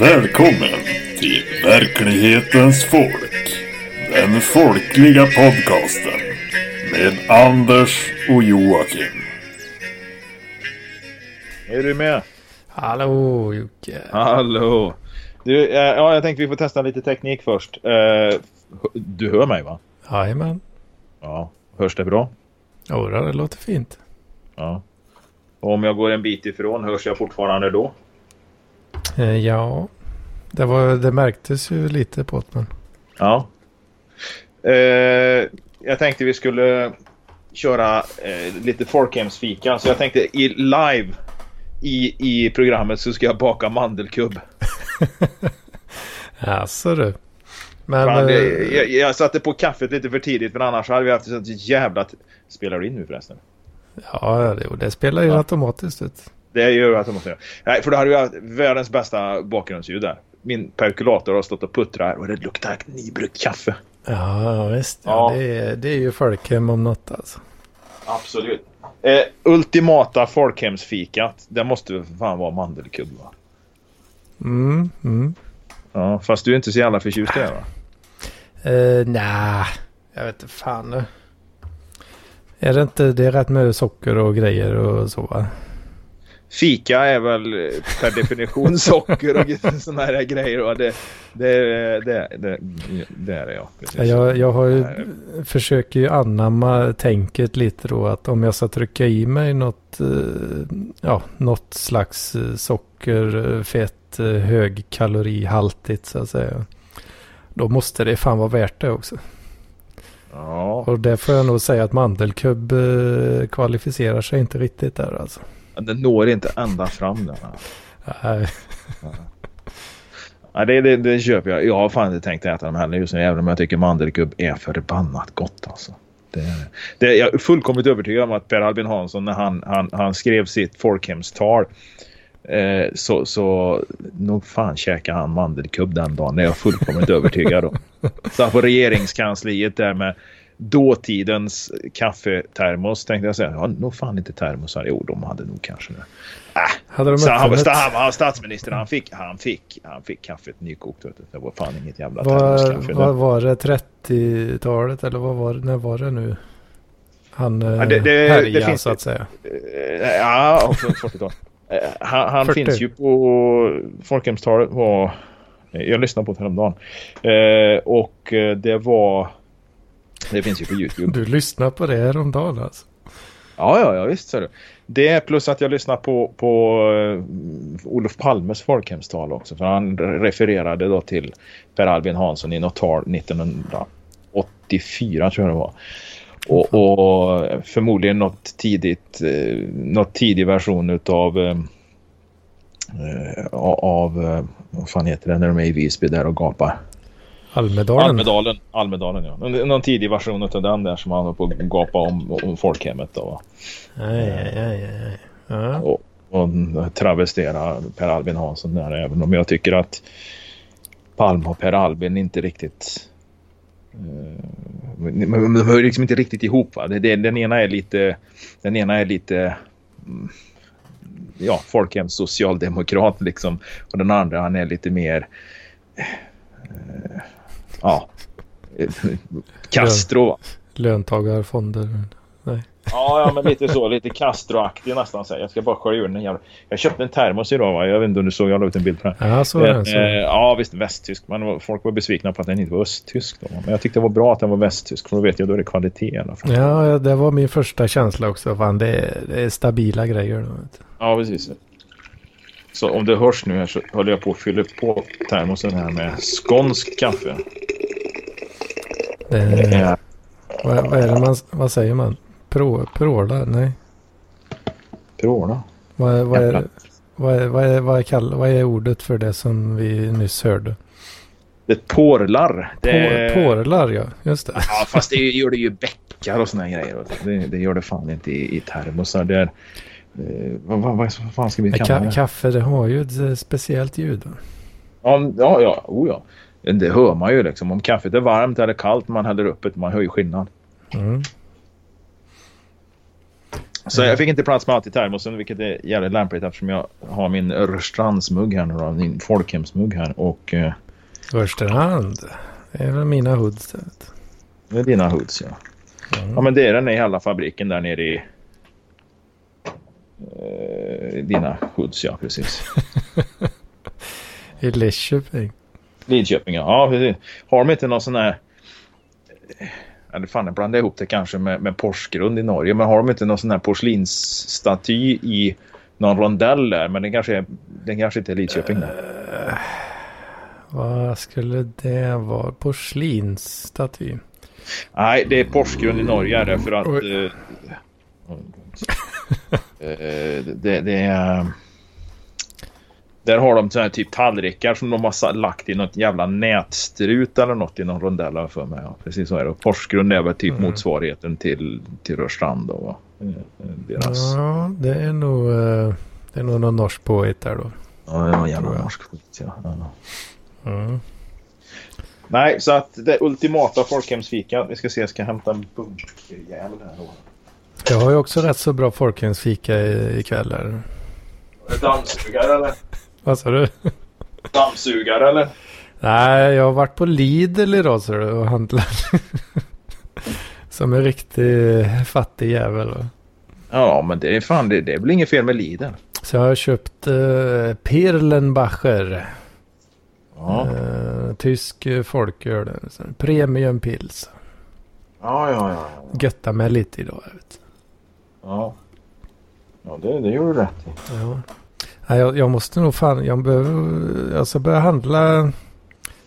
Välkommen till Verklighetens folk. Den folkliga podcasten med Anders och Joakim. Är du med? Hallå Jocke. Hallå. Du, eh, ja, jag tänkte vi får testa lite teknik först. Eh, du hör mig va? Jajamän. Ja. Hörs det bra? Jodå, det låter fint. Ja. Och om jag går en bit ifrån, hörs jag fortfarande då? Eh, ja, det, var, det märktes ju lite på det. Men... Ja. Eh, jag tänkte vi skulle köra eh, lite folkhemsfika. Så jag tänkte i live i, i programmet så ska jag baka mandelkubb. Jaså du. Men, Fan, det, eh, jag, jag satte på kaffet lite för tidigt för annars hade vi haft ett jävla... Spelar du in nu förresten? ja, det, det spelar ju Ja. automatiskt ut. Det gör att jag måste göra. Nej, för då hade vi haft världens bästa bakgrundsljud där. Min perkulator har stått och puttrat och det luktar nybryggt kaffe. Ja, visst. Ja, Ja. Det, är, det är ju folkhem om något alltså. Absolut. Eh, ultimata folkhemsfikat. Det måste fan vara mandelkubb va? Mm, mm. Ja, fast du är inte så jävla förtjust i det va? Eh, nej, jag vet inte fan. Är det inte, det är rätt med socker och grejer och så va? Fika är väl eh, per definition socker och sådana här grejer. Och det, det, det, det, det är det ja. Precis. Ja, Jag, jag har ju, försöker ju anamma tänket lite då att om jag ska trycka i mig något, eh, ja, något slags eh, socker, fett, högkalorihaltigt så att säga. Då måste det fan vara värt det också. Ja, Och det får jag nog säga att mandelkubb kvalificerar sig inte riktigt där alltså. Den når inte ända fram där. Nej, Ja, det, det, det köper jag. Jag har fan inte tänkt äta dem heller just nu. Även om jag tycker mandelkubb är förbannat gott alltså. Det, det, jag är fullkomligt övertygad om att Per Albin Hansson när han, han, han skrev sitt folkhemstal eh, så, så nog fan käkade han mandelkubb den dagen. Det är jag fullkomligt övertygad om. Så han på regeringskansliet där med dåtidens kaffetermos tänkte jag säga. Ja, nog fan inte termosar. Jo, de hade nog kanske det. Äh, hade de så han, uppfunnit, han var statsminister. Han fick, han fick, han fick kaffet nykokt. Vet du. Det var fan inget jävla vad, termoskaffe. vad var det 30-talet eller vad var det, när var det nu? Han eh, Ja, det- det- härjade det finns- så att säga. Eh, Ja, och så 40-tal. Eh, Han, han 40. finns ju på folkhemstalet. Var, jag lyssnade på det häromdagen. Eh, och det var... Det finns ju på YouTube. Du lyssnar på det häromdagen alltså. Ja, ja, ja visst ser du. Det är plus att jag lyssnar på, på uh, Olof Palmes folkhemstal också. För han refererade då till Per Albin Hansson i något tal 1984 tror jag det var. Och, och förmodligen något tidigt, eh, något tidig version utav eh, eh, av, eh, vad fan heter det när de är i Visby där och gapar? Almedalen. Almedalen. Almedalen ja. Någon, tidig version av den där som han har på att gapa om, om folkhemmet då. Aj, aj, aj, aj. Ja. och, och travestera Per Albin Hansson där även om jag tycker att Palm och Per Albin inte riktigt eh, men de hör liksom inte riktigt ihop va? Den ena är lite den ena är lite mm, ja, folkhems socialdemokrat liksom och den andra han är lite mer eh, ja Castro va? Löntagarfonder. Nej. Ja, ja, men lite så. Lite Castro-aktig nästan. Så. Jag ska bara skölja ur den jävla... Jag köpte en termos idag va? Jag vet inte om du såg. Jag la ut en bild på den. Ja, så är det. Så. eh, ja, visst västtysk. Men folk var besvikna på att den inte var östtysk. Då. Men jag tyckte det var bra att den var västtysk. För då vet jag då är det kvalitet i alla fall. Ja, det var min första känsla också. Fan, det, är, det är stabila grejer. Då. Ja, precis. Så om det hörs nu här så håller jag på att fylla på termosen här med skånsk kaffe. Det, Eh, vad, vad är det man, vad säger man? Pråla? Nej. Pråla. Vad, vad, är, vad, är, vad, är, vad, är kall, vad är ordet för det som vi nyss hörde? Det porlar. Det På, Pårlar, ja. Just det. Ja, fast det gör det ju bäckar och såna här grejer. Det, det gör det fan inte i, i termosar. Det är, vad, vad, vad fan ska vi kalla ka, det? kaffe, det har ju ett eh, speciellt ljud. Ja, ja, ja, oh, ja. Det hör man ju liksom. Om kaffet är varmt eller kallt man häller upp det. Man hör ju skillnad. Mm. Så jag fick inte plats med allt i termosen vilket är jävligt lämpligt eftersom jag har min Rörstrandsmugg här nu då. Min folkhemsmugg här och... Eh, Rörstrand. Det är väl mina hoods. det är dina hoods ja. Ja men det är den i hela fabriken där nere i... Eh, dina hoods ja precis. I Lidköping. Lidköping ja. ja precis. Har de inte någon sån här... Eller fan jag blandar ihop det kanske med, med Porsgrund i Norge. Men har de inte någon sån här porslinsstaty i någon rondell där? Men den kanske, är, den kanske inte är Lidköping där. Vad skulle det vara? Porslinsstaty. Nej, det är Porsgrund i Norge är det för att... Eh, eh, det, det är... Där har de såna här typ tallrikar som de har lagt i något jävla nätstrut eller något i någon rondell för mig. Ja, precis så är det. Porsgrund är väl typ Mm. motsvarigheten till, till Rörstrand då. va? Eh, Deras... Ja, det är nog, det är nog någon norsk påhitt där då. Ja, en jävla norsk skit ja. ja. Mm. Nej, så att det ultimata folkhemsfika. Vi ska se, jag ska hämta en bunkerjävel här då. Jag har ju också rätt så bra folkhemsfika i- ikväll här. Dammsugare eller? Vad sa du? Dammsugare eller? Nej, jag har varit på Lidl idag så du, och handlat. Som en riktig fattig jävel. Ja, men det är fan, det, det är väl inget fel med Lidl. Så jag har köpt uh, Pirlenbacher. Ja, Eh, tysk eh, folköl. Så Premium pils. ja, ja. ja. Götta mig lite idag. Jag vet. Ja, ja det, det gör du rätt i. Ja. Nej, jag, jag måste nog fan, jag behöver, ska börja handla.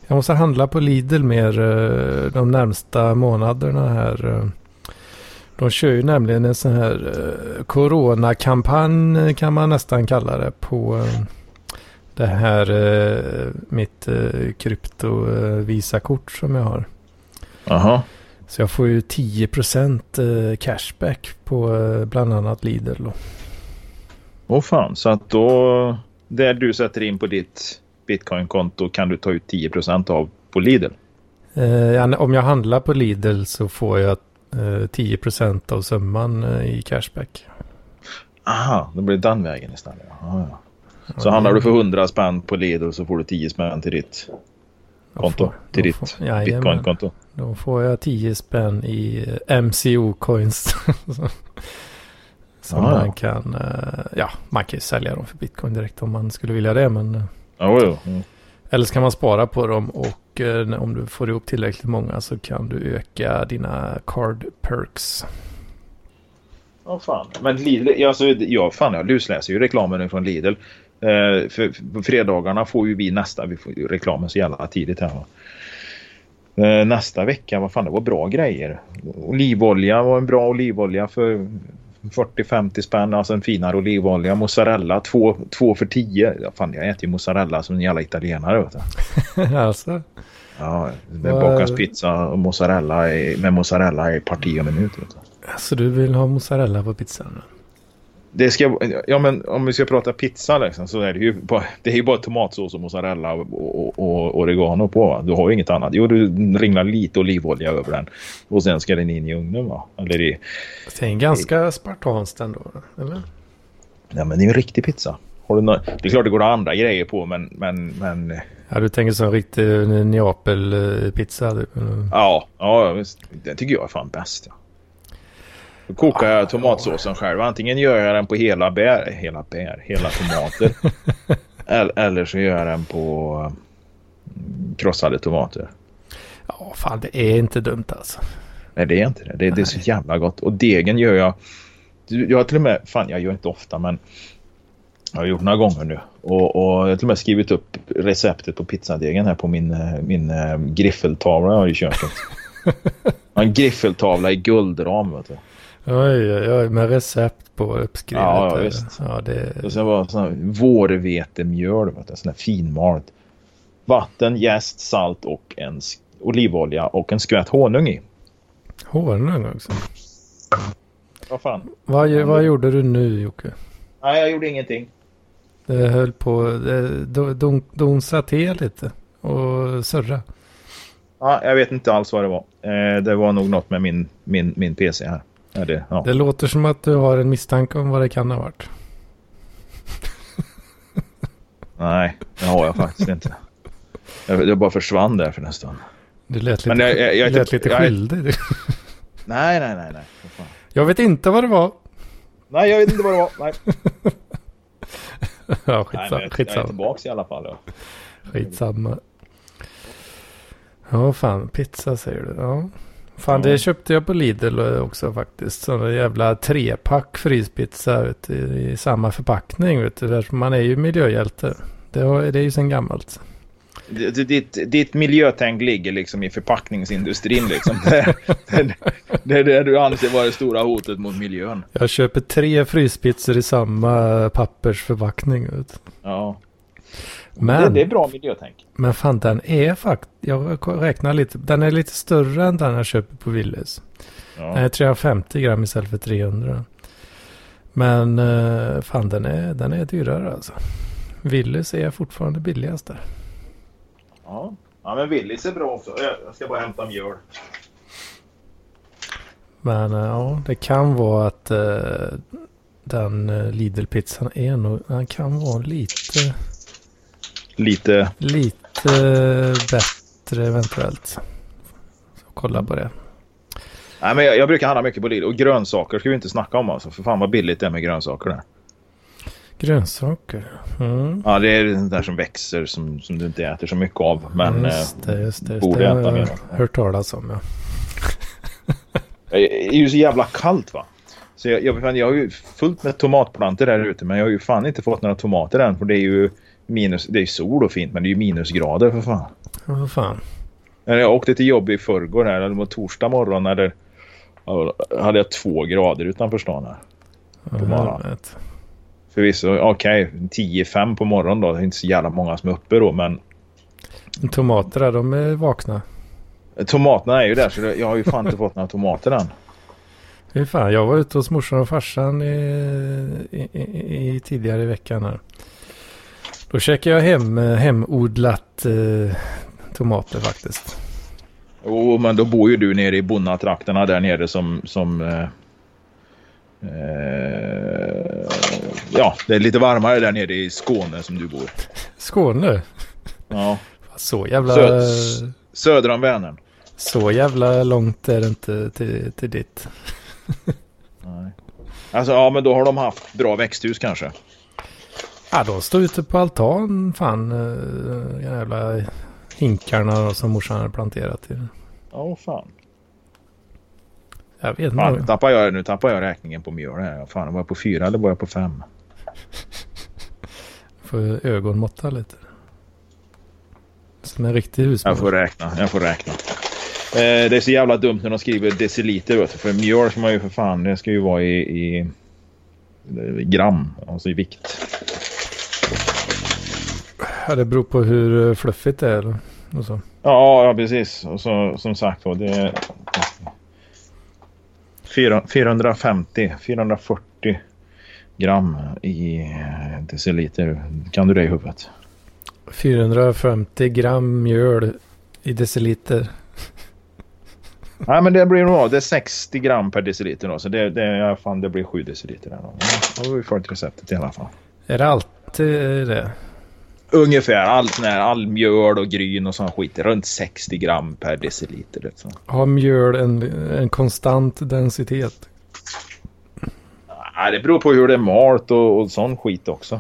Jag måste handla på Lidl mer eh, de närmsta månaderna här. De kör ju nämligen en sån här eh, coronakampanj kan man nästan kalla det på eh, det här mitt eh, krypto-visakort som jag har. Jaha. Så jag får ju 10% eh, cashback på eh, bland annat Lidl. Åh fan, så att då... Det du sätter in på ditt bitcoinkonto kan du ta ut 10% av på Lidl. Eh, om jag handlar på Lidl så får jag eh, 10% av summan eh, i cashback. Aha, då blir det den vägen istället. Ja, ja. Så handlar du för 100 spänn på Lidl så får du 10 spänn till ditt konto. får- till ditt får- jajamän. bitcoinkonto. Då får jag 10 spänn i eh, MCO-coins. Som Ah, ja. man kan, eh, ja, man kan ju sälja dem för bitcoin direkt om man skulle vilja det. Men, Jo, jo. Mm. eller så kan man spara på dem och om du får ihop tillräckligt många så kan du öka dina card perks. Ja, fan. Men Lidl, alltså, ja, fan, jag lusläser ju reklamen från Lidl. Eh, för, på fredagarna får ju vi nästa, vi får ju reklamen så jävla tidigt här. Eh, nästa vecka, vad fan det var bra grejer. Olivolja var en bra olivolja för 40-50 spänn, alltså en finare olivolja. Mozzarella, två, två för 10. Ja, fan, jag äter ju mozzarella som en jävla italienare. Vet du. alltså, Ja, det bakas pizza och mozzarella med mozzarella i parti och minut. Vet du. alltså du vill ha mozzarella på pizzan? Det ska, ja, men om vi ska prata pizza liksom, så är det ju bara, det är ju bara tomatsås och mozzarella och, och, och oregano på. Va? Du har ju inget annat. Jo, du ringlar lite olivolja över den. Och sen ska den in i ugnen. Va? Eller i, Det är en ganska spartanskt ändå, eller? ja, men det är ju en riktig pizza. Har du det är klart det går andra grejer på men, men, men Ja, du tänker som en riktig Neapel-pizza. Typ. Mm. ja, ja visst. den tycker jag är fan bäst. Ja. Då kokar jag tomatsåsen själv. Antingen gör jag den på hela bär, hela bär, hela tomater. eller, eller så gör jag den på mm, krossade tomater. Ja, fan det är inte dumt alltså. Nej, det är inte det. Det, det är så jävla gott. Och degen gör jag... Jag har till och med... Fan, jag gör inte ofta, men... Jag har gjort några gånger nu. Och, och jag har till och med skrivit upp receptet på pizzadegen här på min, min eh, griffeltavla jag har i köket. En griffeltavla i guldram, vet du. Oj, oj, oj, med recept på uppskrivet. Ja, ja, visst. Ja, det... Och sen var det sån här vårvetemjöl. Sån här finmalt. Vatten, jäst, salt och en olivolja och en skvätt honung i. Honung också. Vad fan? Vad, vad gjorde du nu Jocke? Nej, jag gjorde ingenting. Det höll på det do- don, donsa till lite och surra. Ja, jag vet inte alls vad det var. Eh, det var nog något med min, min, min PC här. Är det. Ja. Det låter som att du har en misstanke om vad det kan ha varit. Nej, det har jag faktiskt inte. Jag, jag bara försvann där för en stund. Du lät lite, Men jag- jag- jag- lät lite jag- skyldig. Nej, nej, nej, nej. Jag vet inte vad det var. Nej, jag vet inte vad det var. Nej, Ja, nej men skitsamma. jag, jag är tillbaka i alla fall. Ja. skitsamma. Ja, fan. Pizza säger du. Ja. Fan, det köpte jag på Lidl också faktiskt. Sån jävla trepack fryspizza vet du, i samma förpackning. Vet du. Man är ju miljöhjälte. Det, har, det är ju sen gammalt. Ditt, ditt miljötänk ligger liksom i förpackningsindustrin. Liksom. Det, är det du anser vara det stora hotet mot miljön. Jag köper tre fryspizzor i samma pappersförpackning. Vet. Ja. Men- Det, det är bra miljötänk. Men fan den är faktiskt, jag räknar lite, den är lite större än den jag köper på Willys. Den Ja. är 350 gram istället för 300. Men eh, fan den är, den är dyrare alltså. Willys är fortfarande billigast där. Ja. ja, men Willys är bra också. Jag ska bara hämta mjöl. Men eh, ja, det kan vara att eh, den Lidl-pizzan är nog, den kan vara lite, Lite. lite bättre eventuellt. Kolla på det. Nej, men jag, jag brukar handla mycket på Lidl. Och grönsaker ska vi inte snacka om alltså. För fan vad billigt det är med grönsaker där. Grönsaker. Mm. Ja, det är det där som växer som, som du inte äter så mycket av. Men just det, just det. Just borde det. äta Jag mer. hört talas om ja. eh, det är ju så jävla kallt va. Så jag, jag, jag har ju fullt med tomatplantor där ute. Men jag har ju fan inte fått några tomater än. För det är ju minus. Det är sol och fint men det är ju minusgrader för fan. Ja, Vad fan. När jag åkte till jobb i förrgår här, eller torsdag morgon eller hade jag två grader utanför stan här. Ja, morgonen. Förvisso, okej, 10-5 på morgonen då. Det är inte så jävla många som är uppe då, men Tomaterna, de är vakna. tomaterna är ju där så jag har ju fan inte fått några tomater än. Fy fan, jag var ute hos morsan och farsan i, i, i, i tidigare i veckan här. Då käkade jag hem eh, hemodlat eh, tomater faktiskt. Jo, men då bor ju du nere i bonnatrakterna där nere som... som eh, eh, ja, det är lite varmare där nere i Skåne som du bor. Skåne. Ja, Så jävla, Söd- söder om Vänern. så jävla långt är det inte till, till ditt. Nej. Alltså, ja, men då har de haft bra växthus kanske. Ja, de står ute på altan. Fan, eh, jävla hinkarna då, som morsan hade planterat i. Ja, oh, fan. Jag vet fan nu, inte. tappar jag, nu tappar jag räkningen på mjöl här. Fan, var jag på fyra eller var jag på fem? Får ögonmåtta lite. Som en riktig husmor. Jag får räkna, jag får räkna. Eh, det är så jävla dumt när de skriver deciliter. Vet du, för mjöl ska man ju för fan, det ska ju vara i, i, i gram, alltså i vikt. Ja, det beror på hur eh, fluffigt det är. eller- Och så. Ja, ja precis. Och så, som sagt då, det är fyra- 450, 440 gram i deciliter. Kan du det i huvudet? 450 gram mjöl i deciliter. Nej, men det blir nog det är 60 gram per deciliter då. Så det, det, ja, fan, det blir 7 deciliter. Där då. Har vi fått receptet i alla fall. Är det alltid det? Ungefär allt sån här, all mjöl och gryn och sån skit. Runt 60 gram per deciliter. Liksom. Har mjöl en, en konstant densitet? Nej, det beror på hur det är malt och, och sån skit också.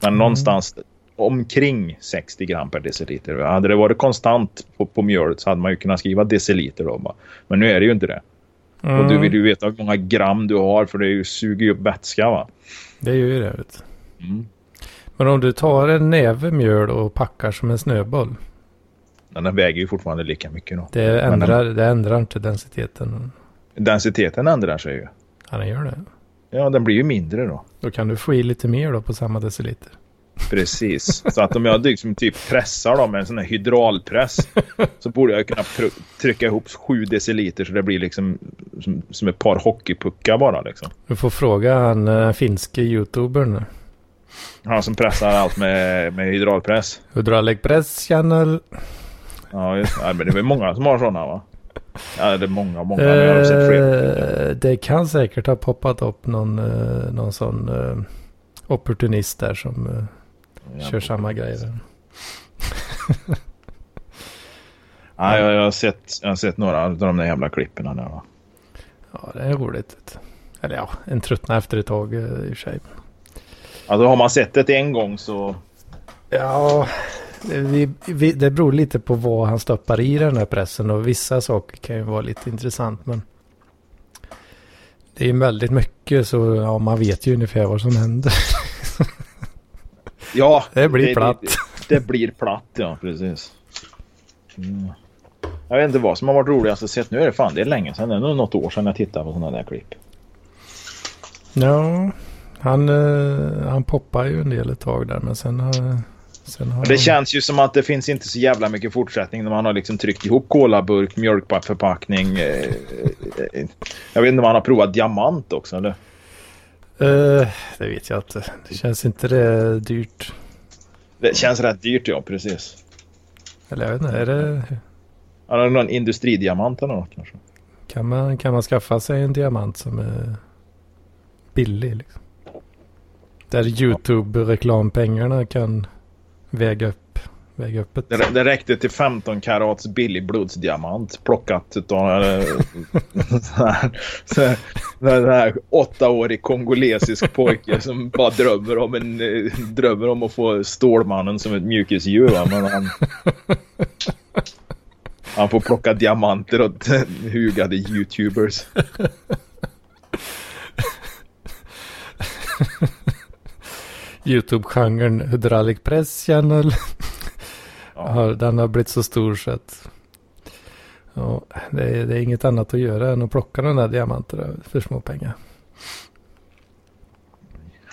Men någonstans omkring 60 gram per deciliter. Hade det varit konstant på, på mjölet så hade man ju kunnat skriva deciliter då. Men nu är det ju inte det. Mm, Och du vill ju veta hur många gram du har för det är ju, suger ju upp vätska va. Det är ju det. Vet. Mm. Men om du tar en näve mjöl och packar som en snöboll. Men den väger ju fortfarande lika mycket då. Det ändrar, det ändrar inte densiteten. Densiteten ändrar sig ju. Ja, den gör det. Ja, den blir ju mindre då. Då kan du få i lite mer då på samma deciliter. Precis. Så att om jag liksom typ pressar dem med en sån här hydraulpress så borde jag kunna trycka ihop 7 deciliter så det blir liksom som, som ett par hockeypuckar bara liksom. Du får fråga han, eh, den finske youtubern. Han som pressar allt med, med hydraulpress. Hydraulic press channel. Ja, just, ja, men det är många som har sådana va? Ja, det är många, många. men jag har sett fler. Eh, det kan säkert ha poppat upp någon, eh, någon sån eh, opportunist där som Ja. kör samma grejer. Ja, jag, jag, har sett, jag har sett några av de där jävla klippen. Där, va? Ja, det är roligt. Eller ja, en tröttnar efter ett tag i och för sig. Alltså har man sett det en gång så... Ja, det, vi, vi, det beror lite på vad han stoppar i den här pressen och vissa saker kan ju vara lite intressant men det är ju väldigt mycket så ja, man vet ju ungefär vad som händer. Ja, Det blir platt. Det, det blir platt, ja precis. Mm. Jag vet inte vad som har varit roligast att se. Nu är det fan, det är länge sedan. Det är nog något år sedan jag tittade på sådana där klipp. Ja, han, eh, han poppar ju en del ett tag där men sen har... Sen har Det han- känns ju som att det finns inte så jävla mycket fortsättning när man har liksom tryckt ihop kolaburk, mjölkförpackning. Eh, eh, jag vet inte om man har provat diamant också eller? Eh, det vet jag inte. Det känns inte det dyrt. Det känns rätt dyrt ja, precis. Eller jag vet inte, är det... Har du någon industridiamant eller något kanske? Kan man, kan man skaffa sig en diamant som är billig? Liksom? Där YouTube-reklampengarna kan väga upp, väga upp ett... Det, det räckte till 15 karats billig blodsdiamant plockat utav eh, sån här- den åttaårig kongolesisk pojke som bara drömmer om, en, eh, drömmer om att få Stålmannen som ett mjukisdjur. Men han, han får plocka diamanter åt hugade YouTubers. YouTube-genren Hydraulic Press Channel. Ja. Den har blivit så stor så att... Ja, det, är, det är inget annat att göra än att plocka de där diamanterna för små pengar.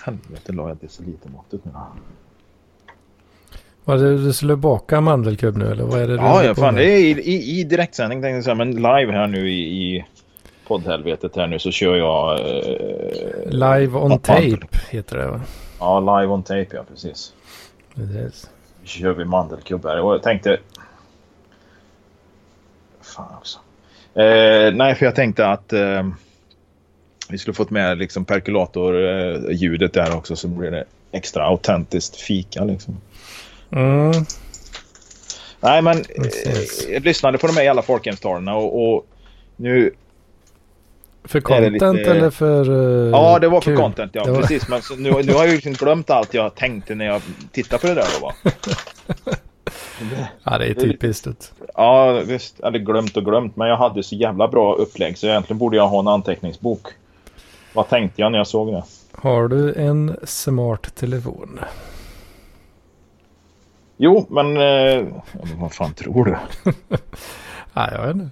Helvete la jag decilitermåttet nu. Var det du skulle baka mandelkubb nu eller vad är det du Ja, ja fan med? det är i, i, i direktsändning tänkte jag säga. Men live här nu i, i poddhelvetet här nu så kör jag... Eh, Live on tape heter det va? Ja, live on tape ja, precis. Precis. Nu kör vi mandelkubb här. Och jag tänkte... Fan också. Eh, nej, för jag tänkte att eh, vi skulle fått med liksom perkulator-ljudet där också så blir det extra autentiskt fika liksom. Mm. Nej, men eh, jag lyssnade på de här jävla folkhemstalen och, och nu... För det content lite- eller för uh, Ja, det var för kul? content ja, Det var- precis. Men nu, nu har jag ju liksom glömt allt jag tänkte när jag tittade på det där då va. Ja, det är typiskt. ut. Ja, visst. Hade glömt och glömt. Men jag hade så jävla bra upplägg så egentligen borde jag ha en anteckningsbok. Vad tänkte jag när jag såg det? Har du en smart telefon? Jo, men... Eh, vad fan tror du? Ja, jag vet inte.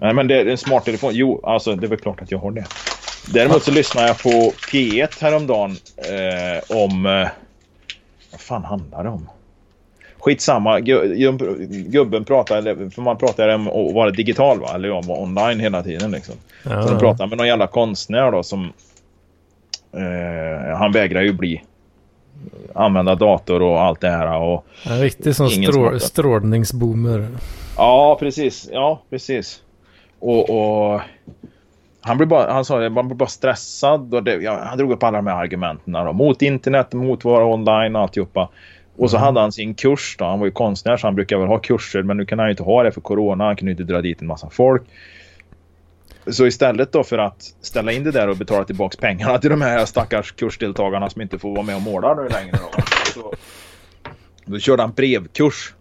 Nej, men det är en smart telefon. Jo, alltså det är väl klart att jag har det. Däremot så lyssnade jag på P1 häromdagen eh, om... Eh, vad fan handlar det om? Skitsamma. Gu- gu- Gubben pratar, för man pratar om att vara digital va? Eller om online hela tiden liksom. Ja, Så de pratar med någon jävla konstnär då som... Eh, han vägrar ju bli... Använda dator och allt det här och... En riktig sån strå strålningsboomer. Ja, precis. Ja, precis. Och... och han, blir bara, han sa det, man blir bara stressad. Och det, ja, han drog upp alla de här argumenten då, mot internet, mot vara online och alltihopa. Och så Mm. hade han sin kurs då. Han var ju konstnär så han brukar väl ha kurser. Men nu kan han ju inte ha det för corona. Han kunde inte dra dit en massa folk. Så istället då för att ställa in det där och betala tillbaks pengarna till de här stackars kursdeltagarna som inte får vara med och måla nu längre. Då, så, då körde han brevkurs.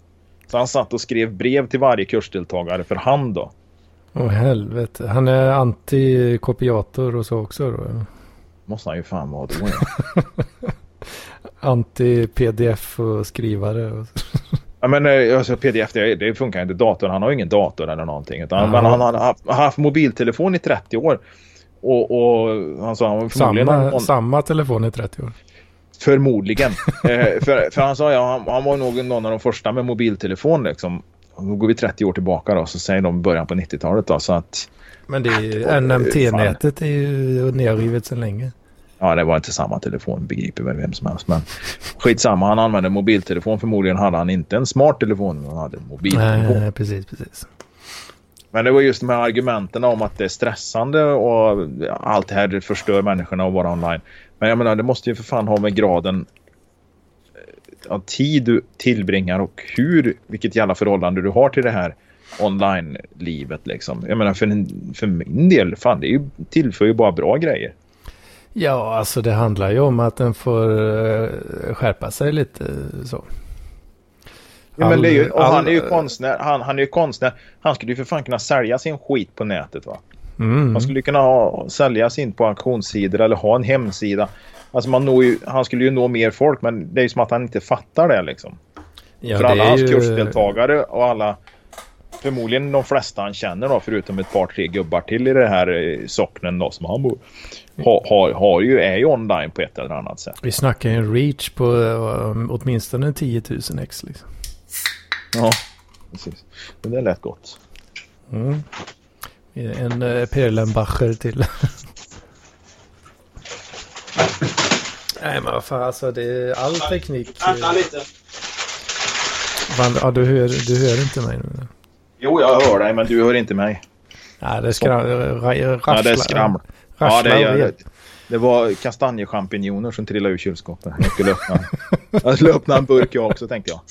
Så han satt och skrev brev till varje kursdeltagare för hand då. Åh helvete. Han är anti-kopiator och så också då. Måste han ju fan vara då. Anti-pdf och skrivare. Och... Ja, men eh, alltså, pdf det, det funkar inte. Datorn, han har ju ingen dator eller någonting. Utan. Men han har haft, haft mobiltelefon i 30 år. Och, och han sa han var förmodligen... Samma, någon- samma telefon i 30 år. Förmodligen. eh, för, för han sa ja, han, han var nog någon av de första med mobiltelefon liksom. Nu går vi 30 år tillbaka då, så säger de början på 90-talet då. Så att Men det är ju, NMT-nätet är ju nedrivet sedan länge. ja, det var inte samma telefon, begriper väl vem som helst. Men skitsamma, han använde mobiltelefon. Förmodligen hade han inte en smart telefon, han hade en mobiltelefon. Nej, precis, precis. Men det var just de här argumenten om att det är stressande och allt det här förstör människorna att vara online. Men jag menar, det måste ju för fan ha med graden av tid du tillbringar och hur, vilket jävla förhållande du har till det här online-livet liksom. Jag menar för, för min del, fan det är ju, tillför ju bara bra grejer. Ja, alltså det handlar ju om att den får uh, skärpa sig lite så. Ja, men det är ju, och han är ju konstnär. Han, han är ju konstnär. Han skulle ju för fan kunna sälja sin skit på nätet va? Mm. Han skulle kunna ha, sälja sin på auktionssidor eller ha en hemsida. Alltså man når ju, han skulle ju nå mer folk men det är ju som att han inte fattar det liksom. Ja, för alla hans ju... kursdeltagare och alla förmodligen de flesta han känner då förutom ett par tre gubbar till i det här eh, socknen då som han bor. Har, har, har ju, är ju online på ett eller annat sätt. Vi snackar ju en reach på uh, åtminstone 10 000 x liksom. Ja, precis. Men det lät gott. Mm. En uh, Perlenbacher till. Nej men vad fan alltså det är all teknik. Vänta lite. ja, du hör, du hör inte mig nu. Jo, jag hör dig men du hör inte mig. Ja, det skramlar. Ja, det skramlar. Ja, det gör det. Det var kastanjechampinjoner som trillade ur kylskåpet. Jag skulle öppna, jag skulle öppna en burk jag också tänkte jag.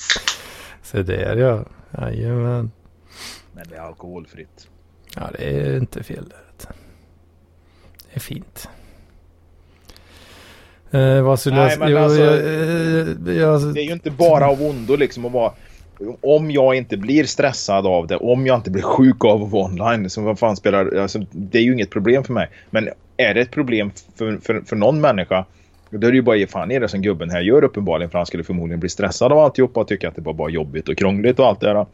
Så där ja. Jajamän. Men det är alkoholfritt. Ja, det är inte fel. Det är fint. Eh, vad skulle Nej, jag... men alltså, jag, jag, jag, Det är ju inte bara av ondo liksom att vara... Om jag inte blir stressad av det, om jag inte blir sjuk av att vara online, så vad fan spelar... Alltså, det är ju inget problem för mig. Men är det ett problem för, för, för någon människa då är det ju bara ge fan i det som gubben här gör uppenbarligen. För han skulle förmodligen bli stressad av alltihopa och tycka att det var bara jobbigt och krångligt och allt det där.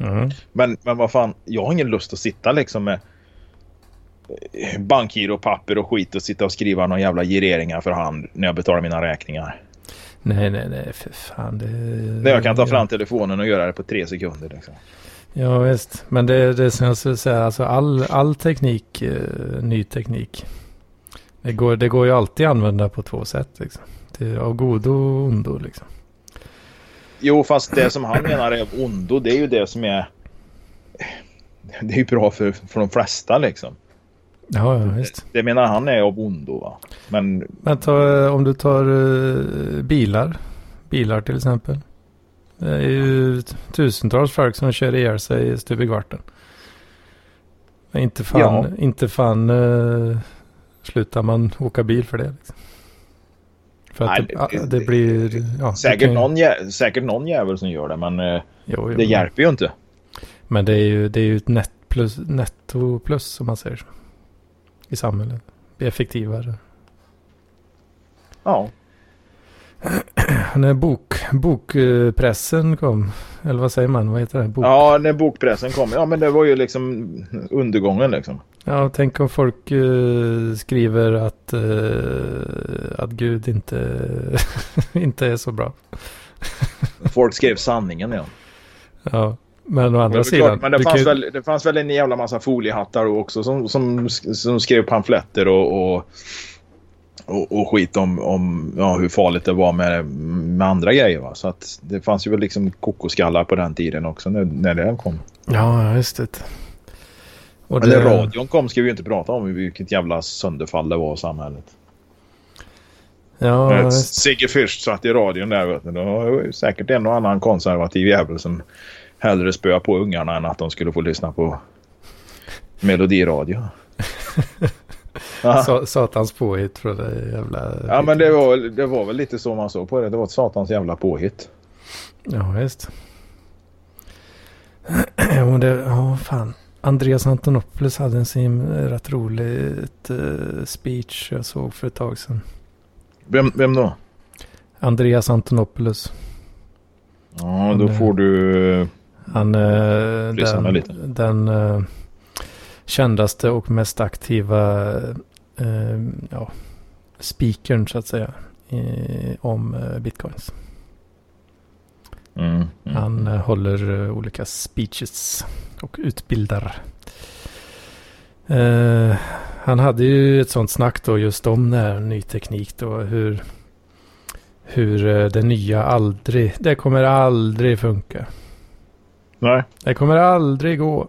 Mm. Men, men vad fan, jag har ingen lust att sitta liksom med bankgiro-papper och skit och sitta och skriva några jävla gireringar för hand när jag betalar mina räkningar. Nej, nej, nej, för fan. Det, det jag kan ta fram telefonen och göra det på tre sekunder. Liksom. Ja, visst. Men det, det som jag skulle säga, alltså all, all teknik, eh, ny teknik, det går, det går ju alltid att använda på två sätt. Liksom. Till, av godo och ondo liksom. Jo, fast det som han menar är ondo, det är ju det som är... Det är ju bra för, för de flesta liksom. Ja, ja visst. Det, det menar han är av ondo va. Men... Men ta, om du tar uh, bilar. Bilar till exempel. Det är ju tusentals folk som kör ihjäl sig stup i kvarten. Inte fan, ja. inte fan uh, slutar man åka bil för det. Liksom. För att Nej, det, det, det, blir... Ja, säkert, kan... någon säkert någon jävel som gör det men jo, jo, det hjälper ju inte. Men det är ju, det är ju ett net plus, netto plus som man säger. I samhället. Blir effektivare. Ja. när bok, bokpressen kom, eller vad säger man, vad heter det? Bok. Ja, när bokpressen kom, ja men det var ju liksom undergången liksom. Ja, tänk om folk uh, skriver att, uh, att Gud inte, inte är så bra. folk skrev sanningen, ja. Ja, men å andra sidan. Klart, men det fanns, kan... väl, det fanns väl en jävla massa foliehattar också som, som, som skrev pamfletter och, och och, och skit om, om ja, hur farligt det var med, med andra grejer. Va? Så att det fanns ju väl liksom kokoskallar på den tiden också när, när det kom. Ja, just det. Och det... när radion kom ska vi ju inte prata om vilket jävla sönderfall det var i samhället. Ja, Sigge Fürst satt i radion där. Vet då var säkert en och annan konservativ jävel som hellre spöa på ungarna än att de skulle få lyssna på melodiradio. satans påhitt från det jävla... Ja men det var, det var väl lite så man såg på det. Det var ett satans jävla påhitt. Ja visst. ja, det, ja fan. Andreas Antonopoulos hade en sin rätt rolig uh, speech jag såg för ett tag sedan. Vem, vem då? Andreas Antonopoulos. Ja, då får du... Han, uh, den, lite. den uh, kändaste och mest aktiva eh, ja, speakern så att säga eh, om eh, bitcoins. Mm, mm. Han eh, håller eh, olika speeches och utbildar. Eh, han hade ju ett sånt snack då just om det här ny teknik då. Hur, hur det nya aldrig, det kommer aldrig funka. Nej. Det kommer aldrig gå.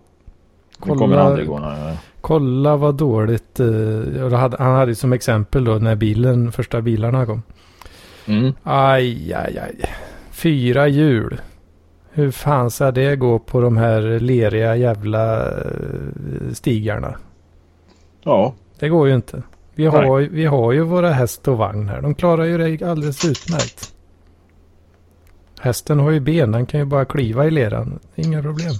Det kommer aldrig gå. Nej. Kolla vad dåligt. Uh, hade, han hade som exempel då när bilen, första bilarna kom. Mm. Aj, aj, aj. Fyra hjul. Hur fan ska det gå på de här leriga jävla uh, stigarna? Ja. Det går ju inte. Vi har, vi har ju våra häst och vagn här. De klarar ju det alldeles utmärkt. Hästen har ju ben. Den kan ju bara kliva i leran. Inga problem.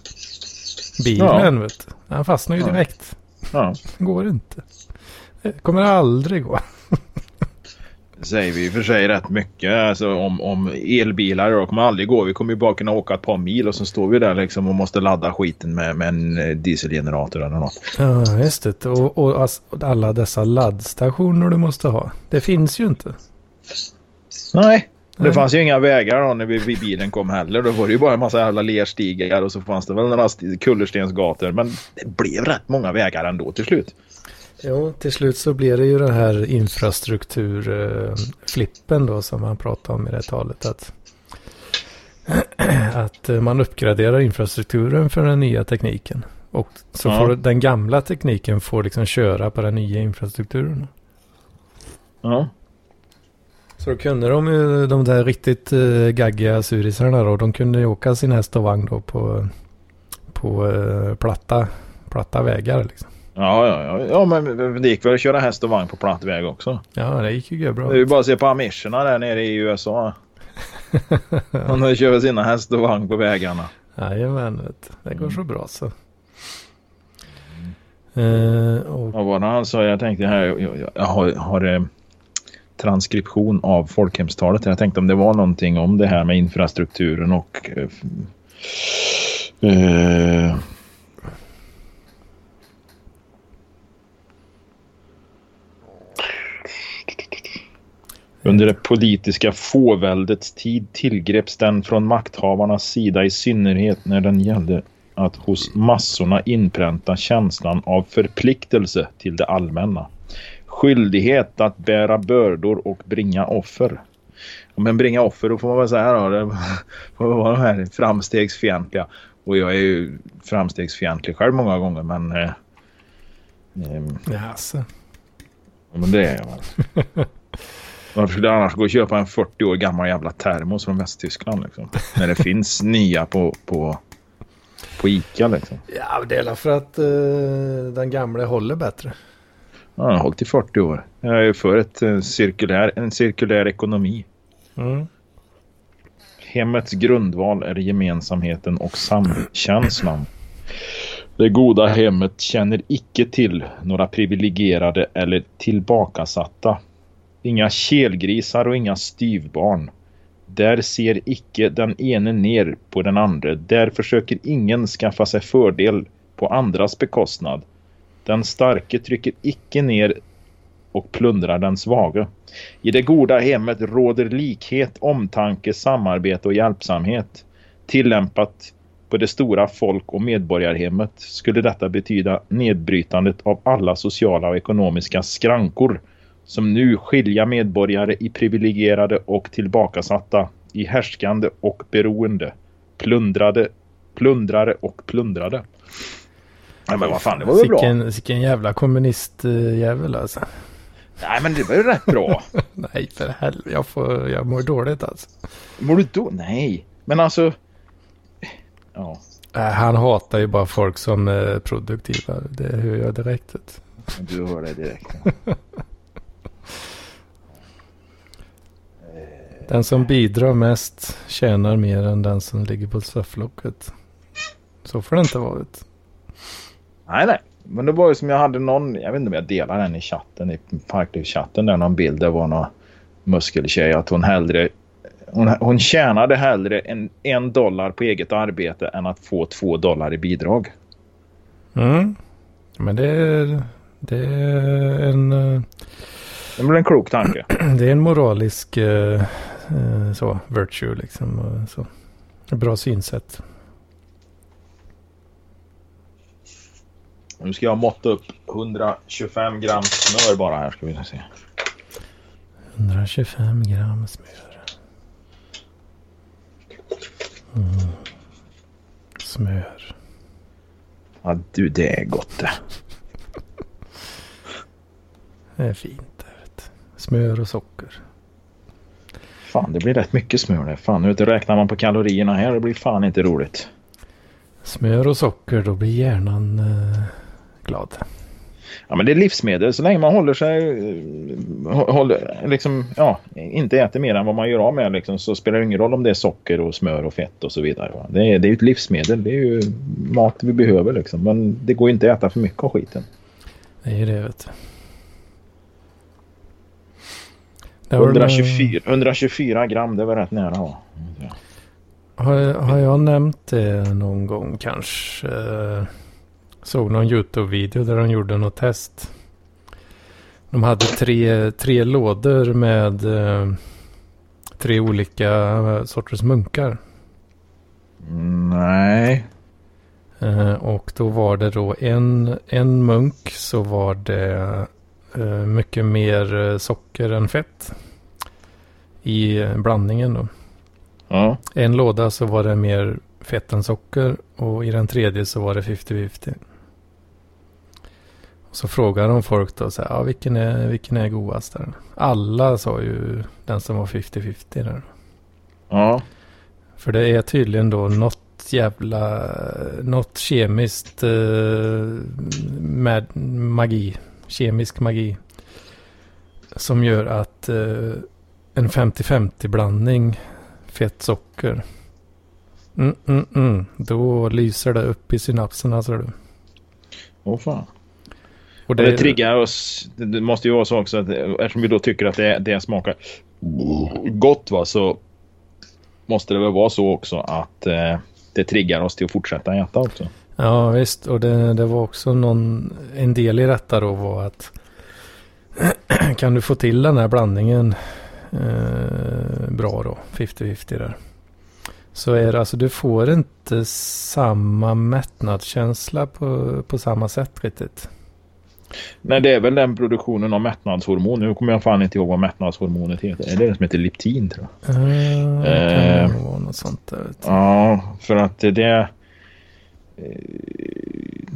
Bilen ja. vet du. Den fastnar ju direkt. Ja. Går inte. Det kommer aldrig gå. Säger vi i och för sig rätt mycket alltså, om, om elbilar. Det kommer aldrig gå. Vi kommer ju bara kunna åka ett par mil och så står vi där liksom och måste ladda skiten med, med en eh, dieselgenerator eller något. Ja, just det. Och, och, och alla dessa laddstationer du måste ha. Det finns ju inte. Nej, det fanns ju inga vägar då när vi, bilen kom heller. Då var det ju bara en massa jävla lerstigar och så fanns det väl några kullerstensgator. Men det blev rätt många vägar ändå till slut. Jo, till slut så blir det ju den här infrastrukturflippen då som man pratar om i det talet. Att, att man uppgraderar infrastrukturen för den nya tekniken. Och så ja. får den gamla tekniken får liksom köra på den nya infrastrukturen. Ja. Så då kunde de ju, de där riktigt uh, gaggiga surisarna då, de kunde ju åka sin häst och vagn då på, på uh, platta, platta vägar liksom. Ja, ja, ja. ja, men det gick väl att köra häst och vagn på platt väg också. Ja, det gick ju bra. Det är ju bara att se på amischerna där nere i USA. De kör sina häst och vagn på vägarna. Jajamän, det går så bra så. Uh, och... Vad var det han sa? Jag tänkte här, jag, jag, jag har, har transkription av folkhemstalet. Jag tänkte om det var någonting om det här med infrastrukturen och eh, eh Under det politiska fåväldets tid tillgreps den från makthavarnas sida i synnerhet när den gällde att hos massorna inpränta känslan av förpliktelse till det allmänna. Skyldighet att bära bördor och bringa offer. Men bringa offer, då får man väl säga då, det får vara de här framstegsfientliga. Och jag är ju framstegsfientlig själv många gånger, men... Eh, eh, Jaså. Men det är jag väl. Varför skulle jag annars gå och köpa en 40 år gammal jävla termos från Västtyskland liksom? När det finns nya på, på, på Ica liksom. Ja, det är för att uh, den gamla håller bättre. Ja, den har hållit i 40 år. Jag är för ett, uh, cirkulär, en cirkulär ekonomi. Mm. Hemmets grundval är gemensamheten och samkänslan. Det goda hemmet känner icke till några privilegierade eller tillbakasatta Inga kelgrisar och inga styvbarn. Där ser icke den ene ner på den andra. Där försöker ingen skaffa sig fördel på andras bekostnad. Den starke trycker icke ner och plundrar den svage. I det goda hemmet råder likhet, omtanke, samarbete och hjälpsamhet. Tillämpat på det stora folk- och medborgarhemmet skulle detta betyda nedbrytandet av alla sociala och ekonomiska skrankor som nu skilja medborgare i privilegierade och tillbakasatta, i härskande och beroende, plundrade, plundrare och plundrade. Nej men vad fan, det var väl bra. Vilken jävla kommunistjävel alltså. Nej men det var ju rätt bra. Nej för helvete, jag, får, jag mår dåligt alltså. Mår du då? Nej, men alltså. Ja. Han hatar ju bara folk som är produktiva. Det hör jag direkt. Du hör det direkt. Den som bidrar mest tjänar mer än den som ligger på strafflocket. Så får det inte vara. Ut. Nej, nej. Men det var ju som jag hade någon, jag vet inte om jag delar den i chatten, i Parkliv-chatten, där någon bild det var någon muskeltjej att hon hellre hon, hon tjänade hellre en, en dollar på eget arbete än att få två dollar i bidrag. Mm. Men det är, det är en... Det är en klok tanke. Det är en moralisk uh, uh, så, virtue liksom. Så. Bra synsätt. Nu ska jag måtta upp 125 gram smör bara här ska vi se. 125 gram smör. Mm. Smör. Ja, du, det är gott det. Det är fint. det. Smör och socker. Fan, det blir rätt mycket smör det. Fan, nu räknar man på kalorierna här. Det blir fan inte roligt. Smör och socker, då blir hjärnan eh, glad. Ja, men det är livsmedel. Så länge man håller sig... eh, Håller, liksom, ja, inte äter mer än vad man gör av med liksom, så spelar det ingen roll om det är socker och smör och fett och så vidare. Va? Det, är, det är ett livsmedel. Det är ju mat vi behöver liksom. Men det går inte att äta för mycket av skiten. Det är ju det vet du. Det har du- 124, 124 gram, det var rätt nära va? Har, har jag nämnt det någon gång kanske? Såg någon YouTube-video där de gjorde något test. De hade tre, tre lådor med eh, tre olika eh, sorters munkar. Nej. Eh, och då var det då en, en munk så var det eh, mycket mer socker än fett. I blandningen då. Ja. En låda så var det mer fett än socker och i den tredje så var det 50-50. Så frågade de folk då så här, ja, vilken, är, vilken är godast där? Alla sa ju den som var 50-50 där. Ja. För det är tydligen då något jävla, något kemiskt eh, med magi, kemisk magi. Som gör att eh, en 50-50 blandning fett socker. Mm, mm, mm. Då lyser det upp i synapserna ser du. Åh fan. Och Det, det triggar oss. Det, måste ju vara så också att eftersom vi då tycker att det, det smakar gott va så måste det väl vara så också att eh, det triggar oss till att fortsätta äta också. Ja visst och det, det var också någon, en del i detta då var att kan du få till den här blandningen eh, bra då, 50-50 där. Så är det alltså, du får inte samma mättnadskänsla på, på samma sätt riktigt. Nej det är väl den produktionen av mättnadshormon. Nu kommer jag fan inte ihåg vad mättnadshormonet heter. Är det det som heter leptin tror jag? Uh, det Eh. kan nog vara något sånt där. Ja, för att det, det, eh,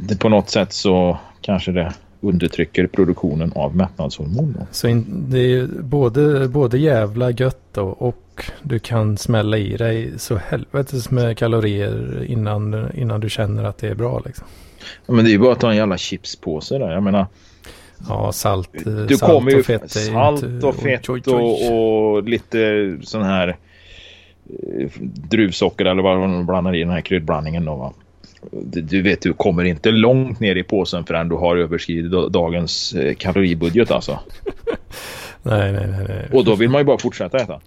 det på något sätt så kanske det undertrycker produktionen av mättnadshormon. Då. Så in, det är både, både jävla gött då och du kan smälla i dig så helvetes med kalorier innan, innan du känner att det är bra liksom. Men det är ju bara att ta en jävla chipspåse där. Jag menar, Ja, salt, eh, du salt kommer ju och fett. salt inte- och fett oj. Och, och lite sån här eh, druvsocker eller vad de blandar i den här kryddblandningen då va. Du, vet, du kommer inte långt ner i påsen förrän du har överskridit da- dagens eh, kaloribudget alltså. Nej, nej, nej. nej. Och då vill man ju bara fortsätta äta.